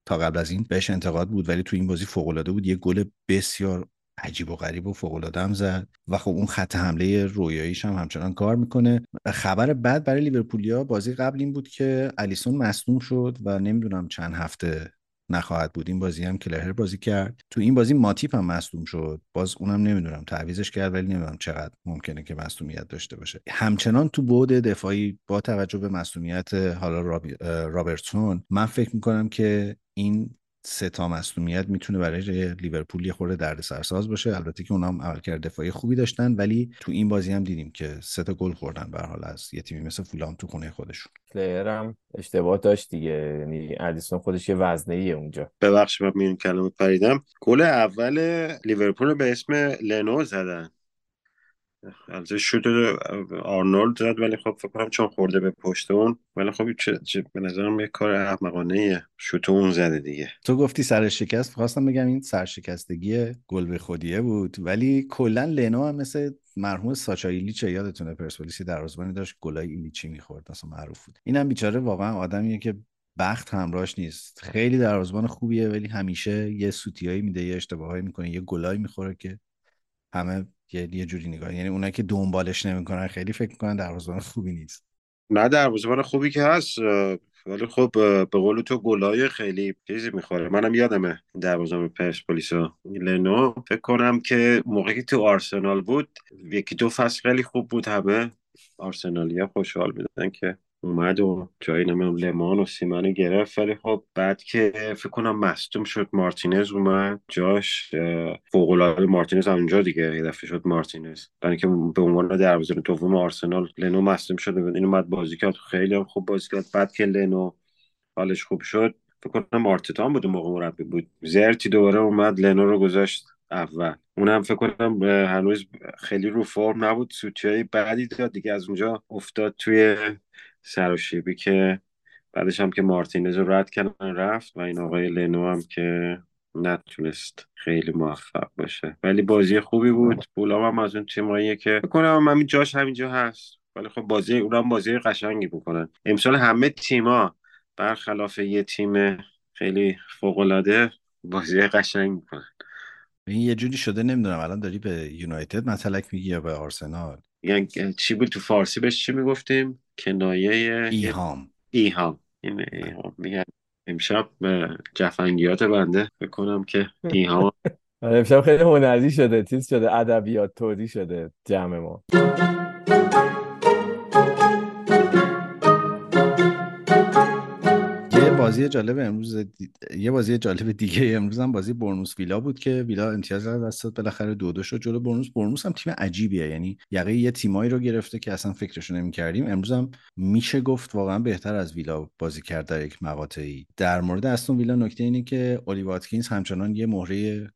تا قبل از این بهش انتقاد بود ولی تو این بازی فوق العاده بود. یه گل بسیار عجیب و غریب و فوق العاده هم زد و خب اون خط حمله رویاییش هم همچنان کار می‌کنه. خبر بعد برای لیورپولیا بازی قبل این بود که الیسون مصدوم شد و نمی‌دونم چند هفته نخواهد بود. این بازی هم کلهر بازی کرد. تو این بازی ماتیپ هم مصدوم شد. باز اونم نمی‌دونم. تعویزش کرد ولی نمی‌دونم چقدر ممکنه که مصدومیت داشته باشه. همچنان تو بعد دفاعی با توجه به مصدومیت حالا رابرتسون من فکر می‌کنم که این سه تا مصدومیت می‌تونه برای لیورپول یه خورده دردسرساز باشه. البته که اونا هم عملکرد دفاعی خوبی داشتن ولی تو این بازی هم دیدیم که سه تا گل خوردن به حال از یه تیمی مثل فولام تو خونه خودشون. پلیر هم اشتباه داشت دیگه. یعنی ادیسون خودش یه وزنه ایه اونجا. ببخشید من میون کلمه پریدم. گل اول لیورپول به اسم لنو زدن. البته شوت آرنولد زد ولی خب فکر کنم چون خورده به پشت اون. ولی خب چه, چه به نظرم یه کار احمقانه شوت اون زده دیگه. تو گفتی سر شکست خواستم بگم این سرشکستگی گل به خودیه بود. ولی کلا لنو هم مثل مرحوم ساچا ایلیچ یادتونه پرسپولیسی دروازه‌بانی داشت گلای ایلیچی می‌خورد. مثلا معروف بود. اینم بیچاره واقعا آدمیه که بخت همراهش نیست. خیلی دروازه‌بان خوبیه ولی همیشه یه سوتیایی میده یه اشتباهایی می‌کنه یه گلایی می‌خوره که همه یه, یه جوری نگاه یعنی اونایی که دنبالش نمی‌کنن خیلی فکر می‌کنن دروازه‌بان خوبی نیست. نه دروازه‌بان خوبی که هست ولی خب به قول تو گلای خیلی چیزی می‌خوره. منم یادمه دروازه‌بان پرسپولیس لنو فکر کنم که موقعی که تو آرسنال بود یکی دو فصل خیلی خوب بود همه. آرسنالیا خوشحال بودن که اومد و جایی نمیم لمان و سیمانو گرفت ولی خب بعد که فکر کنم مصدوم شد مارتینز اومد جاش فوق‌العاده مارتینز هم اونجا دیگه یه دفعه شد مارتینز. برای که به عنوان دروازه دوم آرسنال لنو مصدوم شد این اومد بازی کرد. خیلی خوب بازی کرد. بعد که لنو حالش خوب شد فکر کنم آرتتا بود موقع مربی بود. زرتی دوباره اومد لنو رو گذاشت اول. اونم فکر کنم هنوز خیلی رو فرم نبود. سوچه بعدی داد دیگه از اونجا افتاد توی سر و شیبی که بعدش هم که مارتینز رو رد کردن رفت و این آقای لنو هم که نتونست خیلی موفق باشه. ولی بازی خوبی بود. بولا هم از اون تیماییه که بکنم همین جاش همینجا هست. ولی خب بازی اونم بازی قشنگی بکنن. امسال همه تیما برخلاف یه تیم خیلی فوق العاده بازی قشنگ می‌کنن. این یه جوری شده نمی‌دونم الان داری به یونایتد متلک میگی یا به آرسنال؟ یعنی چی بود تو فارسی بهش چی می‌گفتیم؟ کنایه ایهام. ایهام. این ایهام. میگن امشب جفنگیات بنده. بکنم که ایهام. امشب خیلی هنری شده چیز شده ادبیات توری شده جمع ما. بازی جالب امروز دی... یه بازی جالب دیگه امروز هم بازی برنوس ویلا بود که ویلا امتیاز رو دست داد. بالاخره دو دو شد جلو برنوس برنوس هم تیم عجیبیه. یعنی یقه یه تیمایی رو گرفته که اصلا فکرشو نمی‌کردیم. امروز هم میشه گفت واقعا بهتر از ویلا بازی کرد در یک مقاطعی. در مورد استون ویلا نکته اینه که اولی واتکینز همچنان یه مهره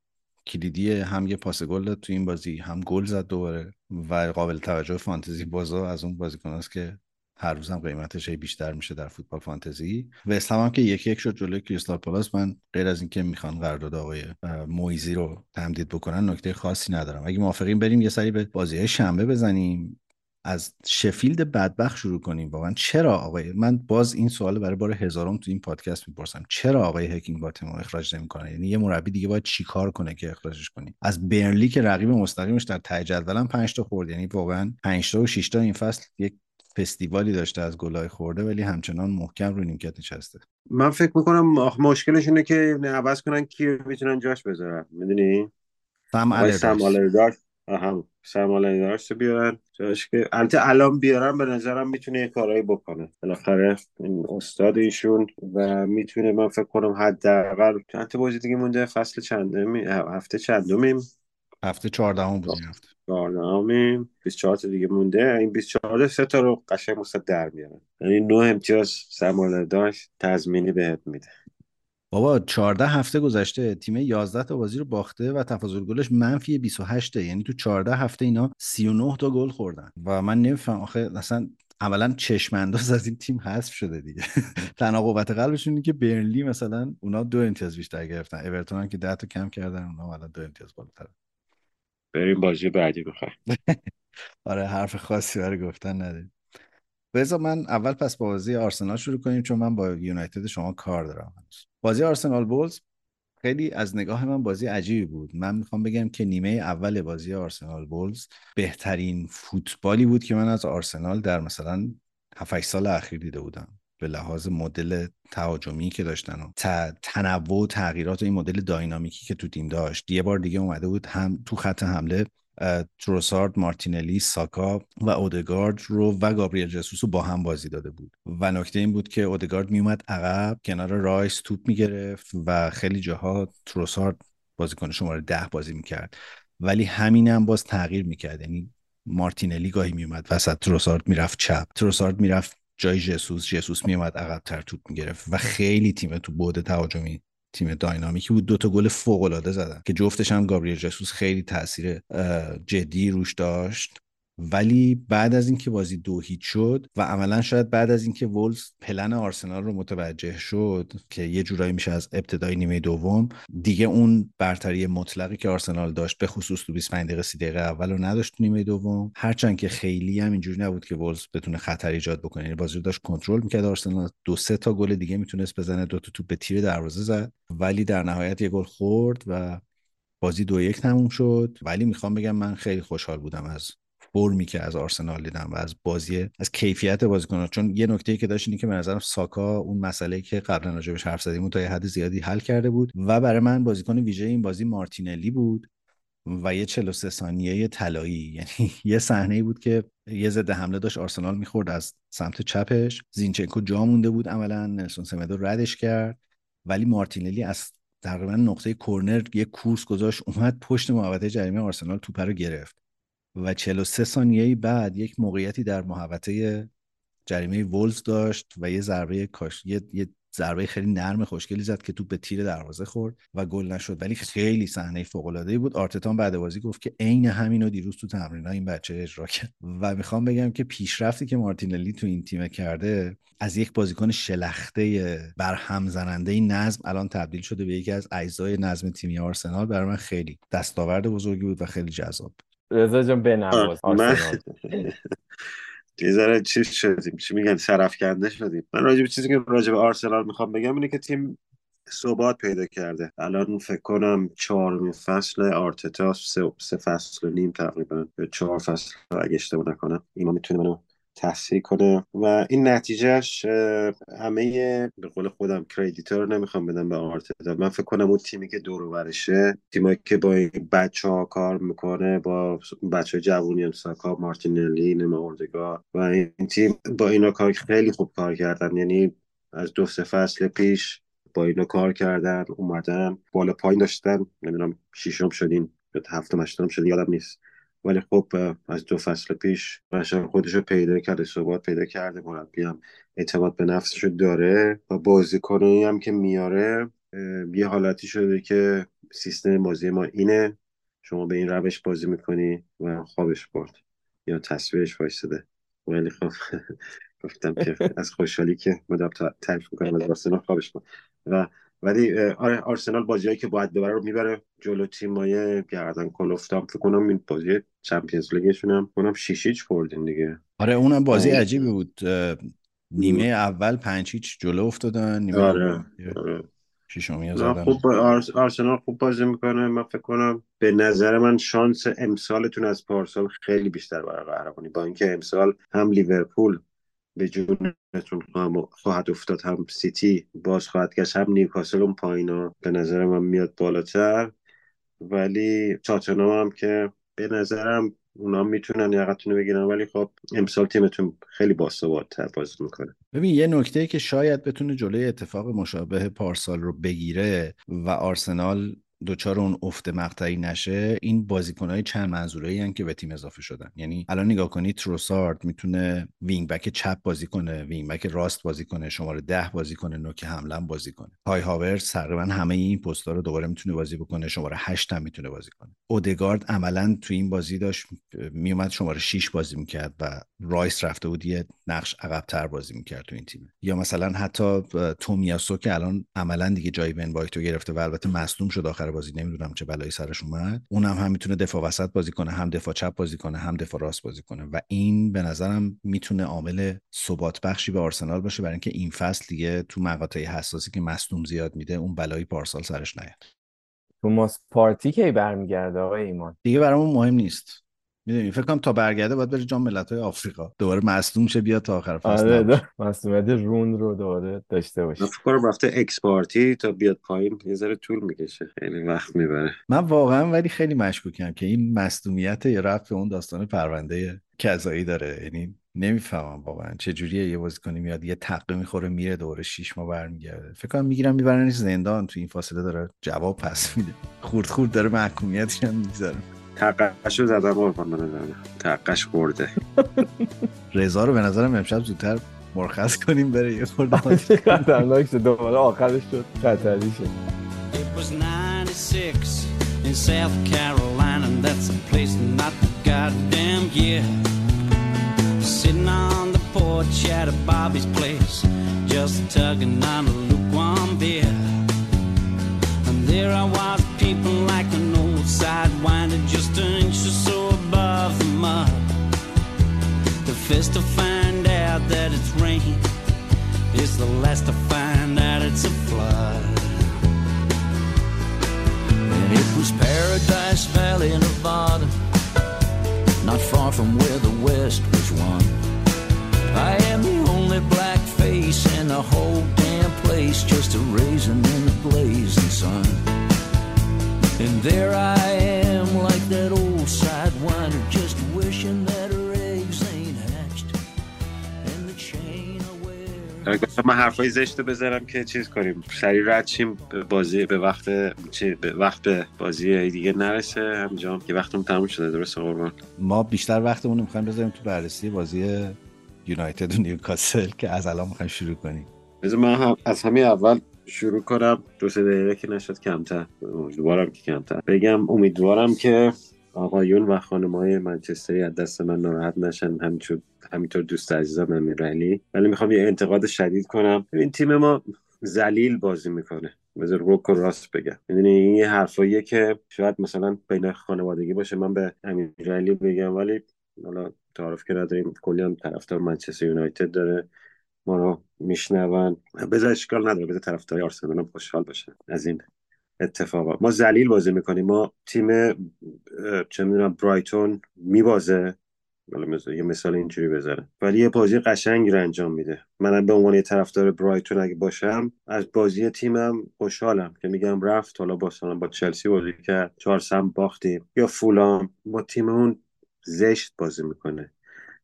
کلیدی هم یه پاس گل تو این بازی هم گل زد دوباره و قابل توجه فانتزی بازا از اون بازیکناست که هر روز هم قیمتش بیشتر میشه در فوتبال فانتزی. و اسلام هم که یکی یک شد جلوی کریستال پالاس. من غیر از اینکه می‌خوان قرارداد آقای مویزی رو تمدید بکنن نکته خاصی ندارم. اگه موافقین بریم یه سری به بازی های شنبه بزنیم. از شفیلد بدبخ شروع کنیم. واقعا چرا آقای من باز این سوال برای بار هزارم تو این پادکست می‌پرسم. چرا آقای هکینگ باتم اخراج نمی‌کنه؟ یعنی یه مربی دیگه باید چیکار کنه که اخراجش کنیم از برنلی که رقیب مستقیمش در ته جدولم 5 تا خورد. یعنی واقعا 5 تا و 6 تا این فصل یک فستیوالی داشته از گلای خورده ولی همچنان محکم رو نیمکت نشسته. من فکر می‌کنم مشکلش اینه که عوض کنن کی می‌تونن جاش بذارن. می‌دونی؟ سم سم هم سرماله داشت بیارن جاش که البته الان بیارن به نظرم می‌تونه یه کارایی بکنه. بالاخره این استاد ایشون و می‌تونه من فکر کنم حداقل چند بازی دیگه مونده فصل چندمی هفته چندمیم؟ هفته 14 بود هفته. 14 24 تا دیگه مونده. این 24 سه تا رو قشنگ مستد در میارن. یعنی نه امتیاز سرمایه داشت تضمینی بهت میده. بابا 14 هفته گذشته تیم 11 تا بازی رو باخته و تفاضل گلش منفی 28 یعنی تو 14 هفته اینا 39 تا گل خوردن. و من نمیفهم آخه اصلا اولا چشم انداز از این تیم حذف شده دیگه. تنها قوت قلبشون اینه که برنلی مثلا اونا دو امتیاز بیشتر گرفتن. اورتون هم که 10 تا کم کردن اونا الان دو امتیاز بالاتر. بریم بازی بعدی بخوایم. آره حرف خاصی برای گفتن نداریم. بذار من اول پس بازی آرسنال شروع کنیم چون من با یونایتد شما کار دارم بازی آرسنال بولز خیلی از نگاه من بازی عجیبی بود. من می‌خوام بگم که نیمه اول بازی آرسنال بولز بهترین فوتبالی بود که من از آرسنال در مثلا 7 سال اخیر دیده بودم. به لحاظ مدل تهاجمی که داشتن و تنوع و تغییرات این مدل داینامیکی که تو تیم داشت. یه بار دیگه اومده بود هم تو خط حمله تروسارد مارتینلی ساکا و اودگارد رو و گابریل جسوس رو با هم بازی داده بود. و نکته این بود که اودگارد میومد عقب کنار رایس توپ می‌گرفت و خیلی جاها تروسارد بازیکن شماره ده بازی می‌کرد. ولی همین هم باز تغییر می‌کرد. یعنی مارتینلی گاهی میومد وسط تروسارد می‌رفت چپ. تروسارد می‌رفت جای جسوس جسوس میومد عقب تر توپ می‌گرفت و خیلی تیم تو بعد تهاجمی تیم dynamic ی بود. دو تا گل فوق العاده زدن که جفتش هم گابریل جسوس خیلی تاثیر جدی روش داشت. ولی بعد از اینکه بازی دو هیچ شد و عملا شاید بعد از اینکه وولز پلن آرسنال رو متوجه شد که یه جورایی میشه از ابتدای نیمه دوم دیگه اون برتری مطلقی که آرسنال داشت به خصوص تو 25 دقیقه 30 دقیقه اول رو نداشت نیمه دوم. هرچند که خیلی هم اینجوری نبود که وولز بتونه خطر ایجاد بکنه. یعنی بازی رو داشت کنترل می‌کرد آرسنال. دو سه تا گل دیگه می‌تونست بزنه دو تا توپ به تیر دروازه زد. ولی در نهایت یه گل خورد و بازی دو یک تموم شد. ولی می‌خوام بگم من خیلی خوشحال بودم از فرمی که از آرسنال دیدم و از بازی از کیفیت بازیکن‌ها. چون یه نکته که داشت اینه که به نظرم ساکا اون مسئله که قبلا راجبش حرف زدیم تا یه حد زیادی حل کرده بود و برای من بازیکن ویژه این بازی مارتینلی بود و یه 43 ثانیه طلایی. یعنی یه صحنه بود که یه ضد حمله داشت آرسنال می‌خورد از سمت چپش. زینچنکو جا مونده بود عملا نلسون سمدو ردش کرد. ولی مارتینلی از تقریبا نقطه کرنر یه کورس گذاشت اومد پشت محوطه جریمه آرسنال توپ رو گرفت. و 43 ثانیه بعد یک موقعیتی در محوطه جریمه وولز داشت و یه ضربه کاش یه, یه ضربه خیلی نرم خوشگلی زد که تو به تیر دروازه خورد و گل نشد. ولی خیلی صحنه فوق العاده بود آرتتان بعد بازی گفت که عین همینو دیروز تو تمرین این بچه اجرا کرد. و می‌خوام بگم که پیشرفتی که مارتینلی تو این تیم کرده از یک بازیکن شلخته برهم زننده نظم الان تبدیل شده به یکی از اجزای نظم تیمی آرسنال. برای من خیلی دستاورد بزرگی بود و خیلی جذاب رضا جان بنواز من یه ذره چیز شدیم. چی میگن؟ سرفکنده شدیم. من راجع به چیزی که راجع به آرسنال می‌خوام بگم اینه که تیم ثبات پیدا کرده. الان فکر کنم چهارمین فصل آرتتا سه, سه فصل و نیم تقریبا. چهار فصل اگه اشتباه نکنم. اینا می‌تونه منو تصحیح کنه. و این نتیجهش همه به قول خودم کردیتور رو نمی‌خوام بدم به آرتتا من فکر کنم اون تیمی که دور برشه تیمایی که با این بچه ها کار می‌کنه با بچه جوونی هم ساکا مارتینلی نما و این تیم با اینا کار خیلی خوب کار کردن. یعنی از دو سه فصل پیش با اینا کار کردن اومدن بالا پایین داشتن. نمی‌دونم شیشم شدین یا هفتم هشتم شدین یادم نیست. ولی خب از دو فصل پیش قشنگ خودش رو پیدا کرده ثبات پیدا کرده مربی هم اعتماد به نفسش رو داره و بازیکنایی هم که میاره یه حالتی شده که سیستم بازی ما اینه. شما به این روش بازی می‌کنی و خوابش برد یا تصویرش وایستده ولی خب گفتم که از خوشحالی که مدام تعریف می‌کنم از خوابش برد. و ولی آره آرسنال بازیایی که باید ببره رو می‌بره جلو تیمای گردن کلفتم فکر کنم این بازی چمپیونز لیگشون هم کنم شیشیچ بردین دیگه. آره اونم بازی عجیبی بود. نیمه اول پنج هیچ جلو افتادن نیمه آره, آره. شیشمی زدن. خوب آرسنال خوب بازی می‌کنه. من فکر کنم به نظر من شانس امسالتون از پارسال خیلی بیشتر برای قهرمانی با اینکه امسال هم لیورپول به جونتون خواهد افتاد. هم سیتی باز خواهد گشت هم نیوکاسل اون پایینا. به نظر من میاد بالاتر. ولی تاتنهام هم که به نظرم اونا می‌تونن یقتونو بگیرن. ولی خب امسال تیمتون خیلی باثبات‌تر بازی می‌کنه. ببین یه نکته که شاید بتونه جلوی اتفاق مشابه پارسال رو بگیره و آرسنال دوچار اون افت مقطعی نشه این بازیکنهای چند منظوره ای که به تیم اضافه شدن. یعنی الان نگاه کنید تروسارد می‌تونه wing back چپ بازی کنه wing back راست بازی کنه شماره ده بازی کنه نوک حمله بازی کنه. کای هاورتز تقریبا همه این پست‌ها رو دوباره می‌تونه بازی بکنه شماره 8 هم می‌تونه بازی کنه. اودگارد عملا تو این بازی داشت میومد شماره 6 بازی می‌کرد و رایس رفته بود یه نقش عقبتر بازی می‌کرد تو این تیم. یا مثلا حتی تومیاسو که الان عملا دیگه جای بن وایتو گرفته و البته مصدوم شد آخر بازی نمی‌دونم چه بلایی سرش اومد. اونم هم می‌تونه دفاع وسط بازی کنه هم دفاع چپ بازی کنه هم دفاع راست بازی کنه. و این به نظرم می‌تونه عامل ثبات بخشی به آرسنال باشه برای اینکه این فصل دیگه تو مقاطع حساسی که مصدوم زیاد میده اون بلایی پارسال سرش نیاد. توماس پارتی کی برمیگرده آقای ایمان؟ دیگه برامون مهم نیست. می‌دونی فکر کنم تا برگرده باید بره جام ملت‌های آفریقا. دوباره مصدوم شه بیاد تا آخر فصل آره مصدومیت رون رو دوباره داشته باشه. فکر کنم رفته اکسپارتی تا بیاد پایین یه ذره طول می‌کشه. خیلی وقت می‌بره. من واقعا ولی خیلی مشکوکم که این مصدومیت یه رفت به اون داستان پرونده کذایی داره. یعنی نمی‌فهمم واقعا چه جوریه یه بازیکنی میاد یه تقه می‌خوره میره دوره شیش ماه برمیگرده. فکر کنم می‌گیرم میبرنش زندان. تو این فاصله داره جواب پس میده. خورد خورد داره محکومیتی هم می‌ذاره تقش رو زدم قربان بنظرم تقش خورده رضا رو به نظرم امشب زودتر مرخص کنیم بره یه خورده خطرناک شد دوباره آخرش شد خطری شد It was 96 in South Carolina and that's a place not go goddamn year. Sitting on the porch at a Bobby's place, just tugging on a lukewarm beer. And there I was, peeping like an old sidewinder, just an inch or so above the mud. The first to find out that it's rain is the last to find out it's a flood. And it was Paradise Valley, Nevada, not far from where the West was won. I am the only black face in the whole damn place, just a raisin in the blazing sun. And there I am, like that old sidewinder, just wishing that her eggs ain't hatched. And the chain I. آره، من حرفای زشت رو بذارم که چیز کنیم سریع رد شیم بازی به وقت چی به وقت به بازی دیگه نرسه همینجا که وقتمون تموم شده درسته قربان ما بیشتر وقتمون رو می‌خوایم بذاریم تو بررسی بازی یونایتد و نیوکاسل که از الان می‌خوایم شروع کنیم بذار من هم از همین اول شروع کنم. دو سه دقیقه که نشد کمتر. امیدوارم که کمتر. بگم امیدوارم که آقایون و خانمای منچستری از دست من ناراحت نشن. همینطور همینطور دوست عزیزم امیرعلی. ولی می‌خوام یه انتقاد شدید کنم. ببین تیم ما زلیل بازی می‌کنه. بذار روک و راست بگم. می‌دونی این یه حرفاییه که شاید مثلا بین خانوادگی باشه. من به امیرعلی بگم. ولی حالا تعارف که نداریم. کلی هم طرفدار منچستر یونایتد داره. ما رو میشنون. بذار اشکال نداره بذار طرفدار آرسنال خوشحال باشه از این اتفاقا. ما زلیل بازی می‌کنیم. ما تیم چه می‌دونم برایتون میبازه. مثلا یه مثال اینجوری بذارم. ولی یه بازی قشنگی رو انجام میده. منم به عنوان یه طرفدار برایتون اگه باشم از بازی تیمم خوشحالم که میگم رفت. حالا با با چلسی بازی کرد. چهار سم باختیم. یا فولام. ما تیممون زشت بازی می‌کنه.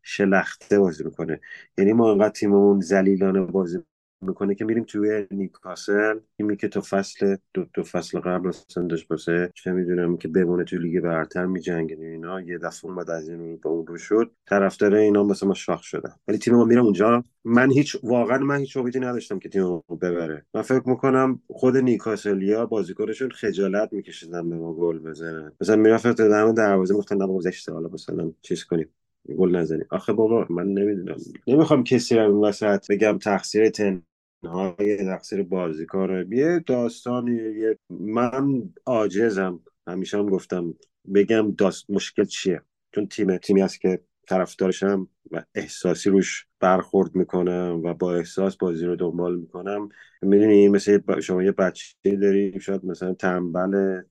شلخته بازی می‌کنه. یعنی ما انقدر تیممون ذلیلانه بازی می‌کنه که میریم توی نیوکاسل تیمی که تو فصل دو, دو فصل قبل اصلا داشت باسه چه می‌دونم که بمونه تو لیگ برتر میجنگه اینا یه دفعه اومد از این به اون رو شد. طرفدار اینا مثلا ما شاخ شدن. ولی تیم ما میرم اونجا. من هیچ واقعا من هیچ امیدی نداشتم که تیم ببره. من فکر می‌کنم خود نیوکاسلیا بازیکنشون خجالت میکشیدن به ما گل بزنن. مثلا می‌رفت دم دروازه گفتن نه بابا زشته حالا مثلا چیز کنیم. گل نزنیم آخه بابا من نمی‌دونم. نمی‌خوام کسی رو این وسط بگم تقصیر تن های تقصیر بازیکن. یه داستانی یه من عاجزم. همیشه هم گفتم بگم داست مشکل چیه؟ چون تیم تیمی هست که طرفدارشم و احساسی روش برخورد می‌کنم و با احساس بازی رو دنبال می‌کنم. می‌دونی مثل شما یه بچه داری شاید مثلا تنبل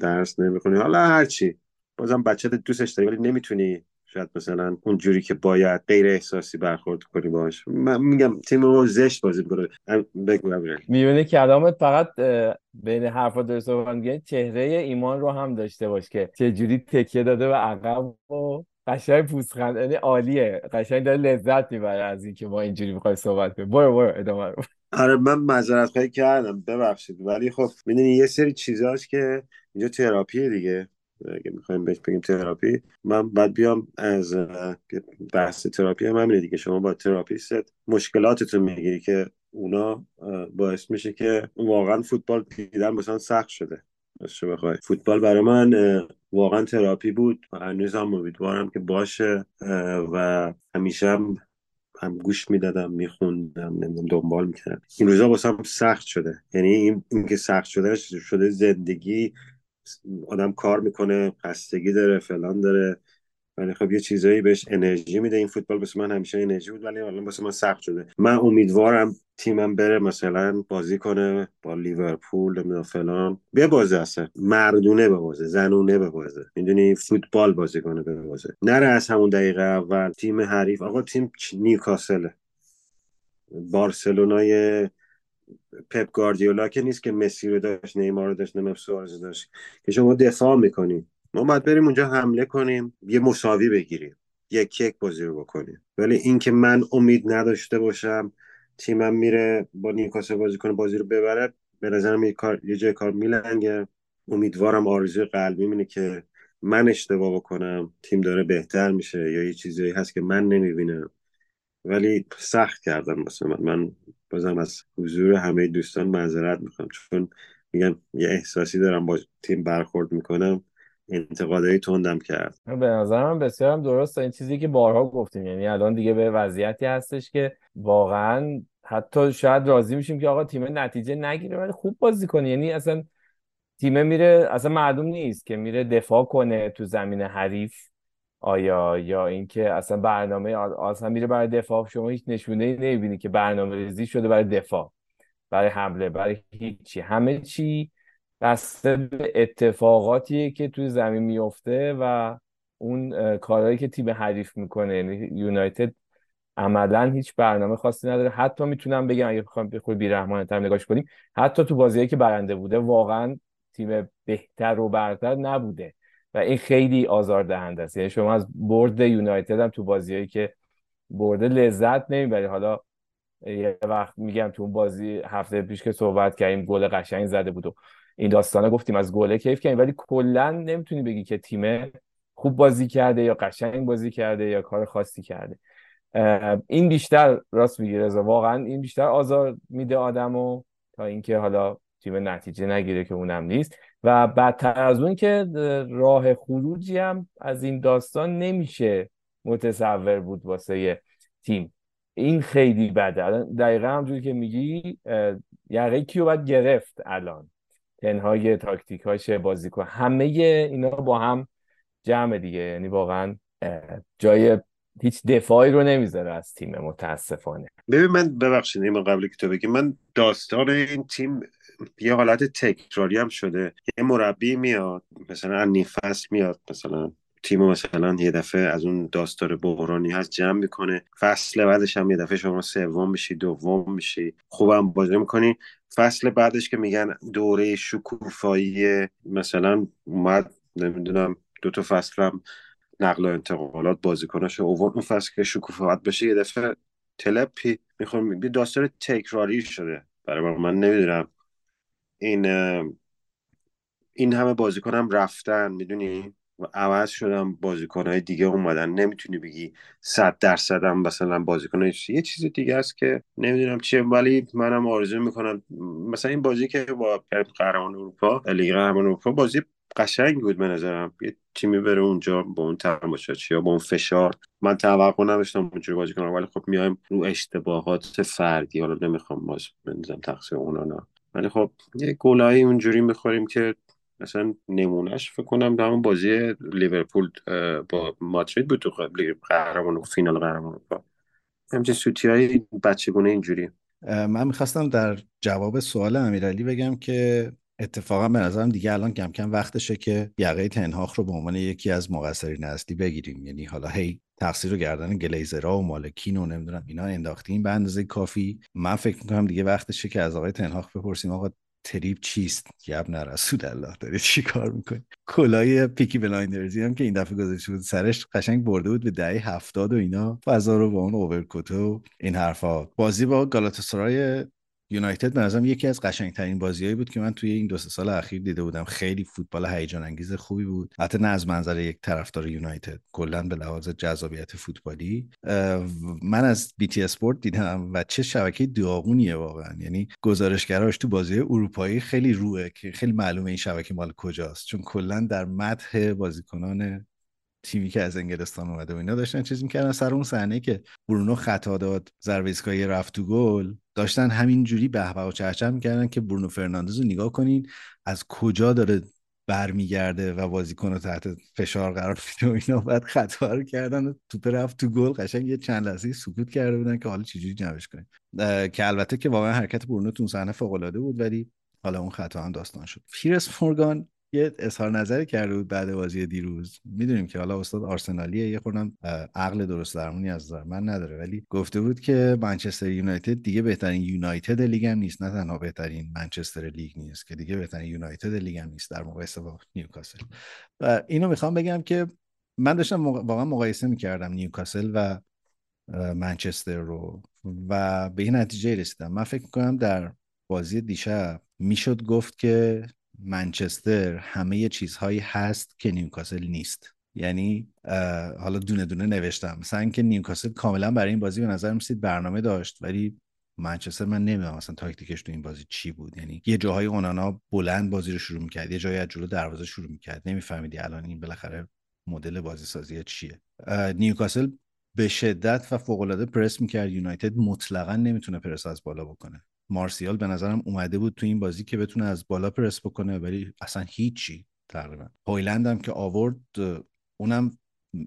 درس نمی‌خونی حالا هرچی بازم بچه دوستش داری ولی نمی‌تونی شاید مثلا اونجوری که باید غیر احساسی برخورد کنی باش من میگم تیم ما زشت بازی می‌کنه. بگو. میونه کلامت فقط بین حرفا داره صحبت میگه چهره ایمان رو هم داشته باش که چه جوری تکیه داده به عقب و قشنگ پوزخند. یعنی عالیه. قشنگ داره لذت می‌بره از اینکه ما اینجوری می‌خوایم صحبت کنیم. برو برو ادامه رو. آره من معذرت خواهی کردم. ببخشید. ولی خب می‌دونی یه سری چیزاست که اینجا تراپیه دیگه. اگه می‌خوایم بهش بگیم تراپی من بعد بیام از بحث تراپی هم همینه دیگه. شما با therapist مشکلاتتون می‌گیری که اونا باعث میشه که واقعا فوتبال دیدن مثلا سخت شده. بخوای. فوتبال برای من واقعا تراپی بود. و هنوز هم امیدوارم که باشه. و همیشه هم هم گوش می‌دادم میخوندم نمی‌دونم دنبال می‌کردم. این روزا واسم سخت شده. یعنی این, این که سخت شده شده؟ زندگی آدم کار می‌کنه خستگی داره فلان داره. ولی خب یه چیزایی بهش انرژی میده. این فوتبال واسه من همیشه انرژی بود ولی الان واسه من سخت شده. من امیدوارم تیمم بره مثلا بازی کنه با لیورپول نمی‌دونم فلان. ببازه اصلا. مردونه ببازه زنونه ببازه می‌دونی فوتبال بازی کنه ببازه نره از همون دقیقه اول. تیم حریف. آقا تیم نیوکاسله. بارسلونای پپ گاردیولا که نیست که مسی رو داشت نیمار رو داشت نمی‌دونم سوارز داشت. که شما دفاع می‌کنیم ما باید بریم اونجا حمله کنیم یه مساوی بگیریم. یک یک بازی رو بکنیم. ولی اینکه من امید نداشته باشم تیمم میره با نیوکاسل بازی کنه بازی رو ببره به نظرم یه کار یه جای کار میلنگه. امیدوارم آرزوی قلبی اینه که من اشتباه بکنم تیم داره بهتر میشه یا یه چیزایی هست که من نمی‌بینم. ولی سخت کردم واسه من بازم از حضور همه دوستان معذرت می‌خوام چون میگم یه احساسی دارم با تیم برخورد می‌کنم. انتقادهای تندم کرد. به نظر من بسیار هم درست این چیزی که بارها گفتیم یعنی الان دیگه به وضعیتی هستش که واقعا حتی شاید راضی میشیم که آقا تیم نتیجه نگیره ولی خوب بازی کنه. یعنی اصلا تیم میره اصلا معلوم نیست که میره دفاع کنه تو زمین حریف. آیا یا اینکه اصلا برنامه اصلا میره برای دفاع شما هیچ نشونه ای نمی‌بینی که برنامه ریزی شده برای دفاع برای حمله برای هیچی. همه چی بسته به اتفاقاتیه که توی زمین میفته و اون کارهایی که تیم حریف می‌کنه. یعنی یونایتد عملا هیچ برنامه خاصی نداره. حتی می‌تونم بگم اگه بخوام به خود بیرحمانه نگاش کنیم حتی تو بازیایی که برنده بوده واقعا تیم بهتر و برتر نبوده. و این خیلی آزار دهنده است. یعنی شما از برد یونایتد هم تو بازیایی که برده لذت نمی‌بری حالا یه وقت میگم تو اون بازی هفته پیش که صحبت کردیم گل قشنگ زده بود و این داستانه گفتیم از گله کیف کردیم. ولی کلا نمی‌تونی بگی که تیم خوب بازی کرده یا قشنگ بازی کرده یا کار خاصی کرده. این بیشتر راست میگی رضا. واقعا این بیشتر آزار میده آدمو تا اینکه حالا تیم نتیجه نگیره که اونم نیست. و بدتر از اون که راه خروجی هم از این داستان نمیشه متصور بود واسه تیم. این خیلی بده. دقیقا همجوری که میگی یقه کیو باید گرفت الان؟ تنهای تاکتیک هاش بازیکن. همه اینا با هم جمع دیگه. یعنی واقعا جای هیچ دفاعی رو نمی‌ذاره از تیم متاسفانه. ببین من ببخشید این قبل که تو بگی من داستان این تیم یه حالت تکراری هم شده. یه مربی میاد مثلا نیفست میاد مثلا تیم مثلا یه دفعه از اون داستار بحرانی هست جمع می‌کنه. فصل بعدش هم یه دفعه شما سوم میشی دوم میشی. خوبم بازی می‌کنی. فصل بعدش که میگن دوره شکوفایی مثلا اومد نمی‌دونم دو تا فصل هم نقل و انتقالات بازیکناش اوورد. اون فصل که شکوفات بشه یه دفعه تلپی می‌خوام. داستان تکراری شده. برای من نمی‌دونم. این این همه بازیکن هم رفتن می‌دونی؟ و عوض شدن بازیکن های دیگه اومدن. نمی‌تونی بگی صد درصد هم مثلا بازیکن یه چیز دیگه است که نمی‌دونم چیه ولی منم آرزو می‌کنم. مثلا این بازی که با قهرمان اروپا لیگ قهرمان اروپا بازی قشنگ بود به نظرم. یه تیمی بره اونجا با اون تماشاچی یا با اون فشار. من توقع نداشتم اونجوری بازی کنم ولی خب میایم رو اشتباهات فردی. حالا نمی‌خوام باز بنظرم تقصیر اونا نه ولی خب یه گلایی اونجوری می‌خوریم که مثلا نمونهش فکر کنم همون بازی لیورپول با مادرید بود تو قهرمان فینال قهرمان همچه سوتی های بچگونه اینجوری. من می‌خواستم در جواب سوال امیرعلی بگم که اتفاقا به نظرم دیگه الان کم کم وقتشه که یقه تنهاخ رو به عنوان یکی از مقصرین اصلی بگیریم. یعنی حالا هی تقصیر رو گردن گلیزرها و مالکین و نمی‌دونم اینا انداختیم به اندازه کافی. من فکر می‌کنم دیگه وقتشه که از آقای تنهاخ بپرسیم آقا تریپ چیست؟ یب نرسود الله داری چی کار می‌کنی؟ کلای پیکی بلایندرزی هم که این دفعه گذاشته بود سرش قشنگ برده بود به دهه هفتاد و اینا. فضا رو با اون اوورکوت و این حرفا. بازی با گالاتاسرای یونایتد به نظرم یکی از قشنگترین بازیهایی بود که من توی این دو سال اخیر دیده بودم. خیلی فوتبال هیجان انگیز خوبی بود. حتی نه از منظر یک طرفدار یونایتد. کلا به لحاظ جذابیت فوتبالی من از بی تی اسپورت دیدم و چه شبکه داغونیه واقعا. یعنی گزارشگراش تو بازی اروپایی خیلی روه که خیلی معلومه این شبکه مال کجاست. چون کلا در مدح بازیکنان تیمی که از انگلستان اومده و اینا داشتن چیز می‌کردن. سر اون صحنه که برونو خطا داد ایستگاهی رفت تو گل داشتن همین جوری به و چهچه می‌کردن که برونو فرناندز رو نگاه کنین از کجا داره برمیگرده و بازیکن رو تحت فشار قرار میده و اینا. بعد خطا رو کردن و توپ رفت تو گل. قشنگ یه چند لحظه سکوت کرده بودن که حالا چجوری جمعش کنیم. که البته که واقعا حرکت برونو تو صحنه فوق العاده بود ولی حالا اون خطا هم داستان شد. پیرس مورگان یه اظهار نظری کرده بود بعد بازی دیروز. می‌دونیم که حالا استاد آرسنالیه یه خوردم عقل درست درمونی از نظر من نداره. ولی گفته بود که منچستر یونایتد دیگه بهترین یونایتد لیگ هم نیست. نه تنها بهترین منچستر لیگ نیست که دیگه بهترین یونایتد لیگ هم نیست در مقایسه با نیوکاسل. و اینو می‌خوام بگم که من داشتم واقعا مقایسه می‌کردم نیوکاسل و منچستر رو و به این نتیجه رسیدم. من فکر می‌کنم در بازی دیشب می‌شد گفت که منچستر همه چیزهایی هست که نیوکاسل نیست. یعنی حالا دونه دونه نوشتم. مثلا اینکه نیوکاسل کاملا برای این بازی به نظر میسید برنامه داشت ولی منچستر من نمی‌دونم اصلا تاکتیکش تو این بازی چی بود. یعنی یه جاهای اونانا بلند بازی رو شروع می‌کرد یه جایی از جلو دروازه شروع می‌کرد. نمیفهمیدی الان این بالاخره مدل بازی سازی چیه نیوکاسل به شدت و فوق العاده پرس می‌کرد. یونایتد مطلقا نمی‌تونه پرس از بالا بکنه. مارسیال به نظرم اومده بود تو این بازی که بتونه از بالا پرس بکنه ولی اصلا هیچی تقریبا. هویلند هم که آورد اونم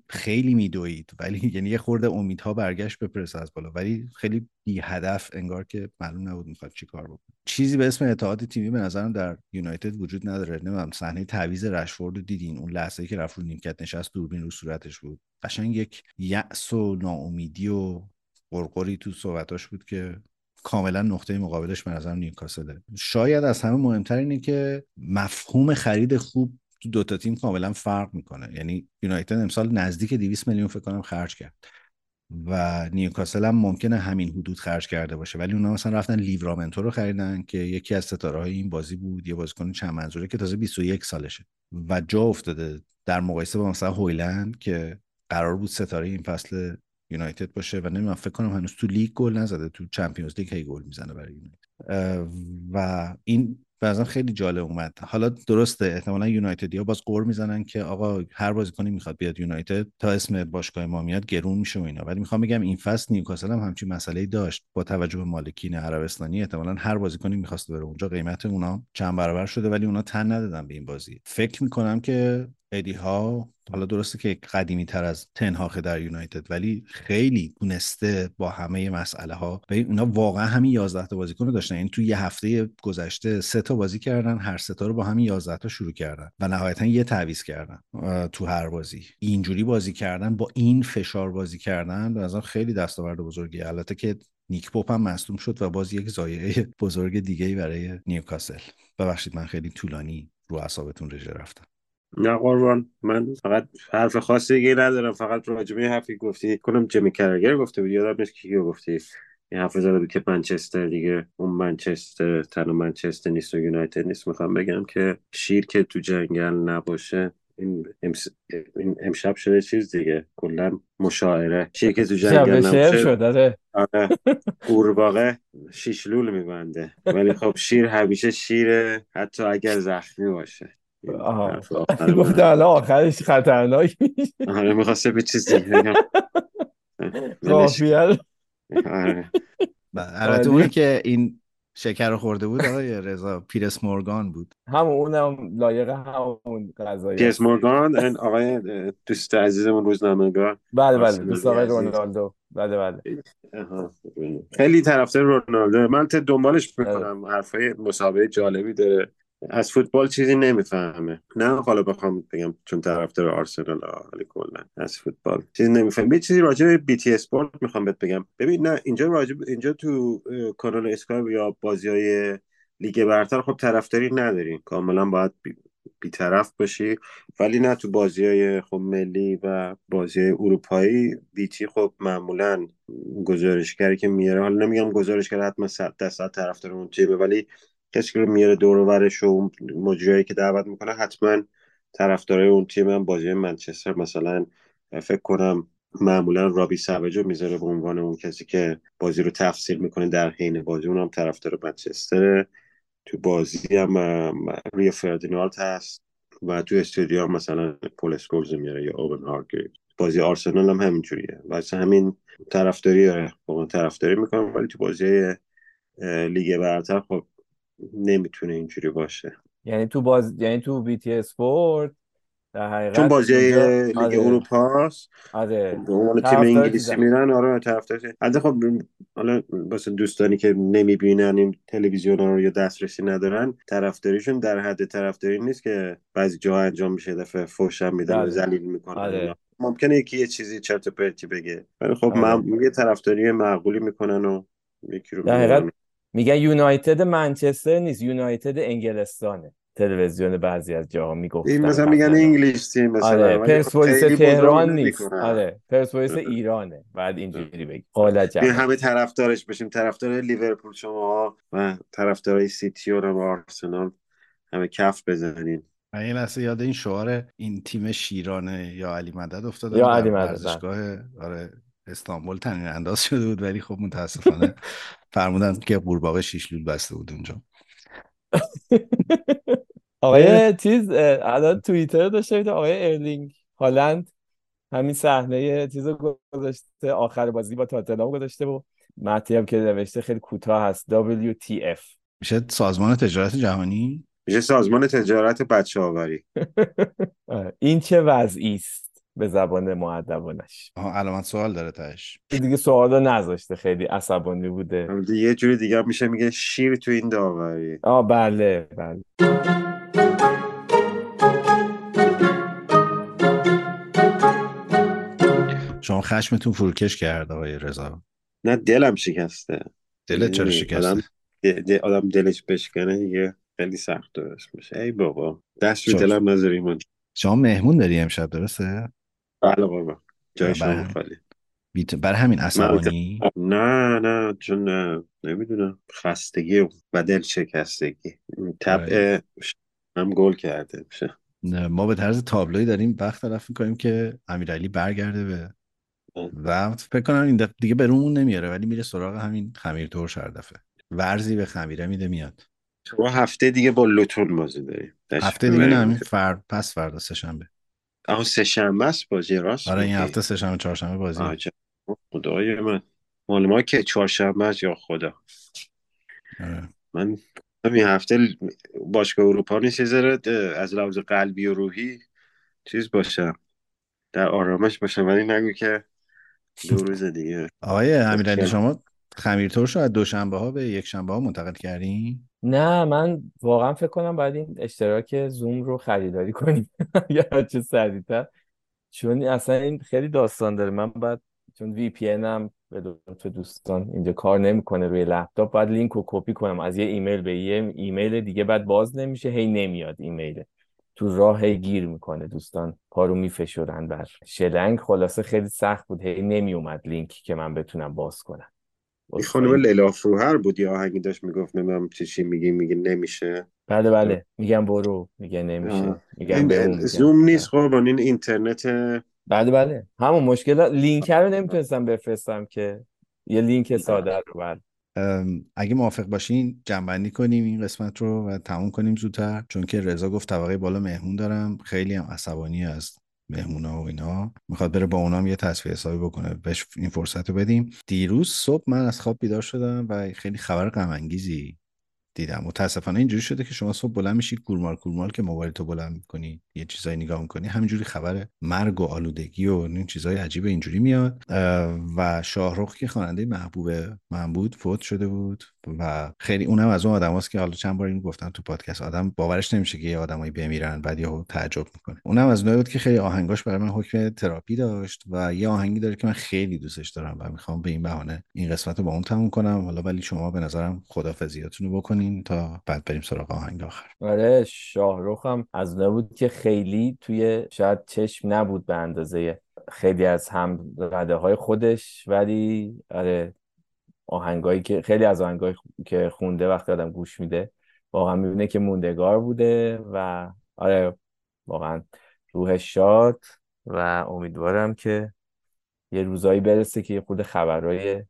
خیلی میدوید ولی یعنی یه خورده امیدها برگشت به پرس از بالا. ولی خیلی بی هدف انگار که معلوم نبود می‌خواد چی کار بکنه. چیزی به اسم اتحاد تیمی به نظرم در یونایتد وجود نداره. نمی‌دونم صحنه تعویض رشفورد رو دیدین؟ اون لحظه که رفت رو نیمکت نشست دوربین رو صورتش بود. قشنگ یک یأس و ناامیدی و قرقری تو صحبتاش بود که کاملا نقطه مقابلش به نظرم نیوکاسله شاید از همه مهمتر اینه که مفهوم خرید خوب تو دوتا تیم کاملا فرق می‌کنه. یعنی یونایتد امسال نزدیک 200 میلیون فکر کنم خرج کرد و نیوکاسل هم ممکنه همین حدود خرج کرده باشه. ولی اونا مثلا رفتن لیورامنتو رو خریدن که یکی از ستاره های این بازی بود یه بازیکن چند منظوره که تازه 21 سالشه. و جا افتاده در مقایسه با مثلا هویلند که قرار بود ستاره این فصل یونایتد باشه و نمی‌دونم فکر کنم هنوز تو لیگ گل نزده تو Champions League هی گل می‌زنه برای یونایتد. و این بعضا خیلی جالب اومد. حالا درسته احتمالا یونایتدیا باز قور می‌زنن که آقا هر بازیکنی می‌خواد بیاد یونایتد تا اسم باشگاه ما میاد گرون میشه و اینا. ولی می‌خوام بگم این فصل نیوکاسل هم همچین مسئله داشت. با توجه به مالکین عربستانی احتمالا هر بازیکنی می‌خواست بره اونجا قیمت اونا چند برابر شده ولی اونا تن ندادن به این بازی. فکر می‌کنم که ادی ها حالا درسته که قدیمی تر از تنهاخه در یونایتد ولی خیلی تونسته با همه مسئله ها و اونا واقعا همین 11 تا بازیکن رو داشتن. این یعنی تو یه هفته گذشته سه تا بازی کردن هر سه تا رو با همین 11 تا شروع کردن و نهایتا یه تعویض کردن تو هر بازی. اینجوری بازی کردن با این فشار بازی کردن نظر خیلی دستاورد بزرگی البته که نیک پاپ هم مصدوم شد و باز یک زایعه بزرگ دیگه برای نیوکاسل. ببخشید من خیلی طولانی رو اعصابتون رژه رفتم. نه قربان من فقط حرف خاصی دیگه ندارم فقط راجبه حرفی گفتی. کنم جمی کرگر گفته بود یادم نیست کی گفتی. این حرف زده بود که منچستر دیگه اون منچستر تنها منچستر نیست و یونایتد نیست. می‌خوام بگم که شیر که تو جنگل نباشه این, امس... این امشب شده چیز دیگه. کلا مشاعره. شیر که تو جنگل نباشه شده آره. قورباغه شیشلول میبنده. ولی خب شیر همیشه شیره حتی اگر زخمی باشه. آها. گفته الان آخرش خطرناک میشه. آره می‌خواسته به چیزی بگم. قافیل آره. البته اونی که این شکر رو خورده بود آقای رضا پیرس مورگان بود. همون اونم لایق همون غذایی پیرس مورگان این آقای دوست عزیزمون روزنامه‌نگار. بله بله دوست آقای رونالدو. بله بله. خیلی طرفدار رونالدو. من ته دنبالش می‌کنم. حرفای مسابقه جالبی داره. از فوتبال چیزی نمی‌فهمه. نه حالا بخوام بگم چون طرفدار آرسنال ولی کلا از فوتبال چیزی نمی‌فهمه. یه چیزی راجع به بی تی اسپورت می‌خوام بهت بگم. ببین نه اینجا راجع اینجا تو کانال اسکای یا بازی های لیگ برتر خب طرفداری نداریم کاملا باید بی... بیطرف باشی. ولی نه تو بازی های خب ملی و بازی های اروپایی بیتی خب معمولا گزارشگری که میاره. حالا نمیگم گزارشگر حتما صد درصد طرفدار اون تیمه ولی کسی که رو میاره دور و مجریایی که دعوت می‌کنه حتما طرفدارای اون تیم هم بازی منچستر مثلا فکر کنم معمولا رابی سوجو می‌ذاره به عنوان اون کسی که بازی رو تفسیر می‌کنه در حین بازی. اون هم طرفدار منچستر تو بازی هم ریو فردینالد هست و تو استودیو مثلا پول اسکولز میاره یا اوون هارگریوز بازی آرسنال هم همینجوریه. واسه همین طرفداری داره. با طرفداری می‌کنه ولی تو بازی لیگ برتر خب نمی‌تونه اینجوری باشه یعنی تو باز یعنی تو BT Sport در حقیقت چون بازی لیگ آره. اروپا هست آره به عنوان تیم انگلیسی. میرن آره طرفدار البته خب حالا واسه دوستانی که نمی‌بینن این تلویزیون رو یا دسترسی ندارن طرفداریشون در حد طرفداری نیست که بعضی جاها انجام میشه دفعه فوشم میدن و بله. ذلیل می‌کنن آره. ممکنه یکی یه چیزی چرت و پرتی بگه ولی خب آره. معمولی یه طرفداری معقولی می‌کنن و یکی رو میگن یونایتد منچستر نیست یونایتد انگلستانه. تلویزیون بعضی از جاها می‌گفتن این مثلا میگن. انگلیش تیم مثلا آره ولی خب پرسپولیس خیلی تهران نیست. آره پرسپولیس ایرانه. بعد اینجوری بگی. قالت این همه طرفدارش بشیم. طرفدار لیورپول شما و طرفدارای سیتی و آرسنال. همه کف بزنین. من یه لحظه یاد این شعار این تیم شیرانه یا علی مدد افتادم یا علی مدد، ورزشگاه. آره. استانبول تنگ انداز شده بود ولی خب متاسفانه فرمودن که قورباغه شیش لول بسته بود اونجا. آقای چیز الان توییتر داشته آقای ارلینگ هالند همین صحنه چیز رو گذاشته آخر بازی با تاتنهام گذاشته و متنی هم که نوشته خیلی کوتاه هست WTF میشه سازمان تجارت جهانی؟ میشه سازمان تجارت بچه آوری آره. این چه وضعی است؟ به زبان معدبانش آها علامت سوال داره تهش. دیگه سوالا نذاشته خیلی عصبانی بوده. یه جوری دیگه میشه میگه شیر تو این داوری. آه بله بله. شما خشمتون فروکش کرد آقای رضا. نه دلم شکسته. دلت چرا می‌دونی، شکسته؟ آدم د- د- آدم دلش بشکنه دیگه خیلی سخت درست میشه. ای بابا دست رو. دلم نذاری من شما مهمون داری امشب درسته؟ بله بابا جای بله. شما خالی بیت... بر همین عصبانی؟ نه نه چون نمی‌دونم. خستگی و- دل شکستگی. طبع هم گل کرده. میشه نه، ما به طرز تابلوی داریم وقت تلف می‌کنیم که امیرعلی برگرده به و فکر کنم این دفعه دیگه به رومون نمیاره ولی میره سراغ همین خمیر ترش هر دفعه. ورزی به خمیره میده میاد. شما هفته دیگه با لوتون بازی داریم. هفته دیگه. نه همین فر... پس فردا سه آها سه شنبه است بازی راست آره این. هفته سه شنبه چهارشنبه بازی. خدای من مال ما که چهارشنبه است یا خدا آره. من همین هفته باشگاه اروپا نیست ذره از لحاظ قلبی و روحی چیز باشم در آرامش باشم ولی نگو که دو روز دیگه آقای امیرعلی. شما خمیر ترش رو از دوشنبه ها به یک شنبه ها منتقل کردین نه من واقعا فکر کنم باید این اشتراک زوم رو خریداری کنیم. یا چه سریعتر. چون اصلا این خیلی داستان داره. من بعد چون VPN هم به لطف دوستان اینجا کار نمی‌کنه روی لپتاپ باید لینک رو کپی کنم. از یه ایمیل به یه ایمیل دیگه بعد باز نمیشه هی نمیاد ایمیل. تو راه گیر می‌کنه دوستان. پارو میفشورن بر شلنگ. خلاصه خیلی سخت بود. هی نمیومد لینک که من بتونم باز کنم. این خانم لیلا فروهر بود یا آهنگی داشت می‌گفت نمیم چی چی میگی میگه نمیشه. بله بله. میگم برو میگه نمیشه. میگم زوم نیست خب این اینترنت بله بله. همون مشکل لینک رو نمی‌تونستم بفرستم که. یه لینک ساده رو بله. اگه موافق باشین جنبندی کنیم این قسمت رو و تموم کنیم زودتر چون که رضا گفت طبقه بالا مهمون دارم. خیلی هم عصبانی از مهمونا و اینا. می‌خواد بره با اونام یه تصفیه حسابی بکنه. بهش این فرصت رو بدیم. دیروز صبح من از خواب بیدار شدم و خیلی خبر غم انگیزی دیدم. متاسفانه اینجوری شده که شما صبح بلند میشی کورمال کورمال که موبایل تو بلند می‌کنی یه چیزایی نگاه می‌کنی همینجوری خبر مرگ و آلودگی و این چیزای عجیب اینجوری میاد. و شاهرخ که خواننده محبوب من بود فوت شده بود. و خیلی اونم از اون آدماست که حالا چند بار اینو گفتم تو پادکست. آدم باورش نمیشه که یه آدمایی بمیرن بعد یهو تعجب می‌کنه. اونم از اونایی بود که خیلی آهنگاش برای من حکم تراپی داشت و یه آهنگی داره که من خیلی دوستش دارم و می‌خوام به این بهانه این قسمت رو با اون تموم کنم. حالا ولی شما به نظرم خدافظیاتون رو بکنین تا بعد بریم سراغ آهنگ آخر. آره شاهرخ هم از اونها بود که خیلی توی شاید چشم نبود به اندازه خیلی از هم رده های خودش ولی آره آهنگایی که خیلی از آهنگایی که خونده وقتی آدم گوش میده واقعا می‌بینه که موندگار بوده و آره واقعا روحش شاد و امیدوارم که یه روزایی برسه که یه خود خبرهای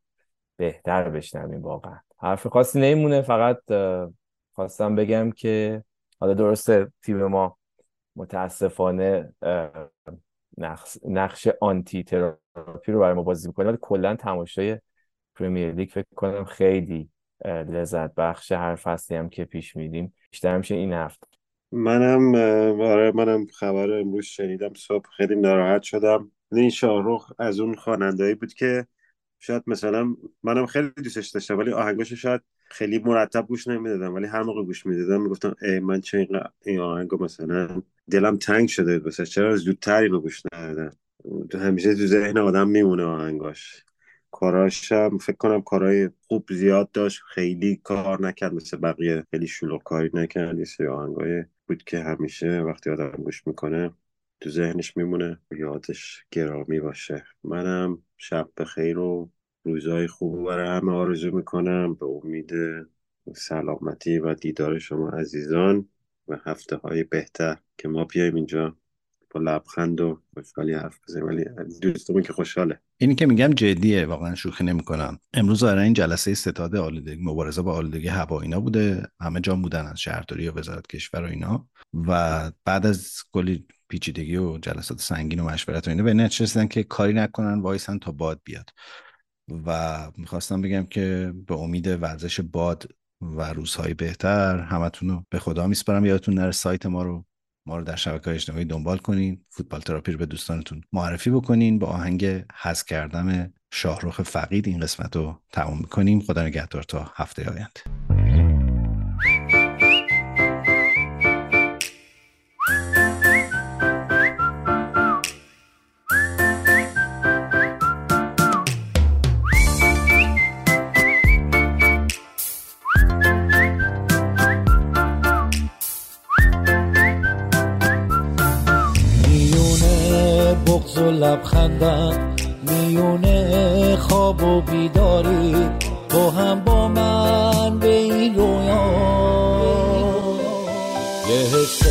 بهتر بشنویم واقعا. حرف خاصی نمیمونه فقط خواستم بگم که حالا درسته تیم ما متاسفانه نقش آنتی تراپی رو برای ما بازی می‌کنه ولی کلا تماشای پرمیر لیگ فکر کنم خیلی لذت بخش هر فصلی هم که پیش میدیم بیشتر میشه این هفته منم آره منم خبر امروز شنیدم. صبح خیلی ناراحت شدم. این شاهرخ از اون خوانندهایی بود که شاید مثلا منم خیلی دوستش داشتم ولی آهنگاشو شاید خیلی مرتب گوش نمی‌دادم ولی هر موقع گوش می‌دادم می‌گفتم ای من چه این آهنگو مثلا دلم تنگ شده واسه چرا زودتر اینو گوش ندادم؟ همیشه تو ذهن آدم میمونه آهنگاش. کاراش هم فکر کنم کارهای خوب زیاد داشت. خیلی کار نکرد مثل بقیه. خیلی شلوغ کاری نکرد. یه آهنگای بود که همیشه وقتی آدم گوش می‌کنه تو ذهنش میمونه. یادش گرامی باشه. منم شب بخیر و روزای خوب برای همه آرزو می‌کنم. به امید سلامتی و دیدار شما عزیزان و هفته های بهتر. که ما بیایم اینجا. با لبخند و خوشحالی حرف بزنیم ولی دوستمون که خوشحاله. اینی که میگم جدیه واقعا شوخی نمی‌کنم. امروز ظاهرا این جلسه ستاد آلودگی مبارزه با آلودگی هوا اینا بوده. همه جا بودن از شهرداری و وزارت کشور و اینا. و بعد از کلی پیچیدگی و جلسات سنگین و مشورت و اینا به نتیجه که کاری نکنن وایسن تا باد بیاد. و می‌خواستم بگم که به امید ورزش باد و روزهای بهتر همتون رو به خدا میسپارم. یادتون نره سایت ما رو ما رو در شبکه اجتماعی دنبال کنین فوتبال تراپی رو به دوستانتون معرفی بکنین با آهنگ حذف کردن شاهرخ فقید این قسمت رو تموم می‌کنیم. خدا نگهدار تا هفته آینده. لبخندم. میونه خواب و بیداری تو هم با من به این رویا. یه حس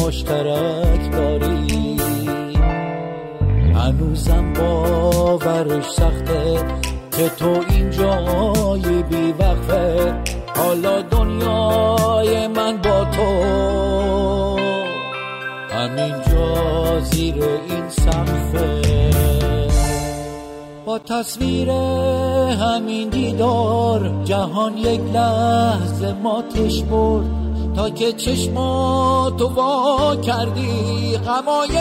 مشترک داری. هنوزم باورش سخته که تو اینجای بی وقفه حالا دنیای من با تو. همینجا زیر این سقفه با تصویر همین دیدار جهان یک لحظه ماتش برد. تا که چشماتو وا کردی غمای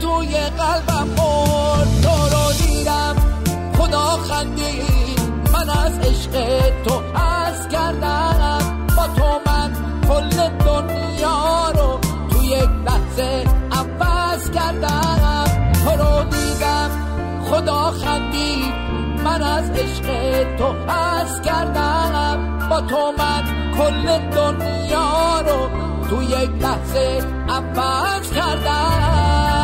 توی قلبم برد تو رو دیدم خدا خندید من از عشق تو از کردم با تو من کل دنیا لحظه عوض کردم. تو دیدم خدا خندید. من از عشق تو از کردم. با تو من کل دنیا رو تو یک لحظه عوض کردم.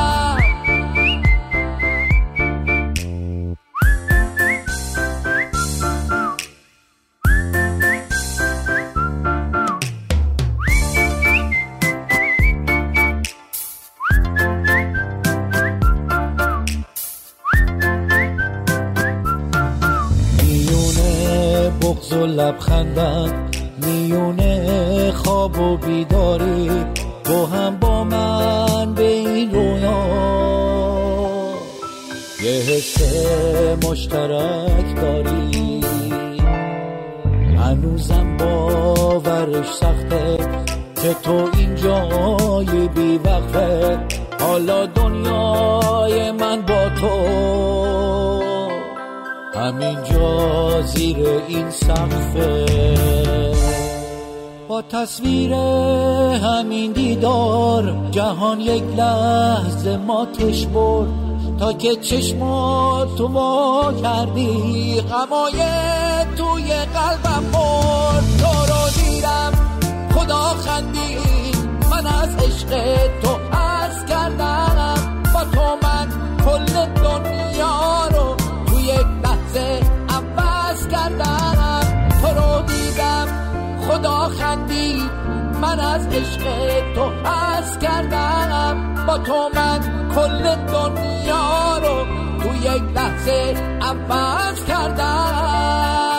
مشترک داری هنوزم باورش سخته که تو اینجای بی وقفه. حالا دنیای من با تو. همینجا زیر این سقفه. با تصویر همین دیدار جهان یک لحظه ماتش برد. که چشماتو وا کردی غمای توی قلبم برد. تو رو دیدم خدا خندید من از عشق تو از کردم با تو من کل دنیا رو لحظه عوض کردم تو رو دیدم خدا خندید من از عشق تو از کردم با تو من کل دنیا رو تو یک لحظه عوض کردم.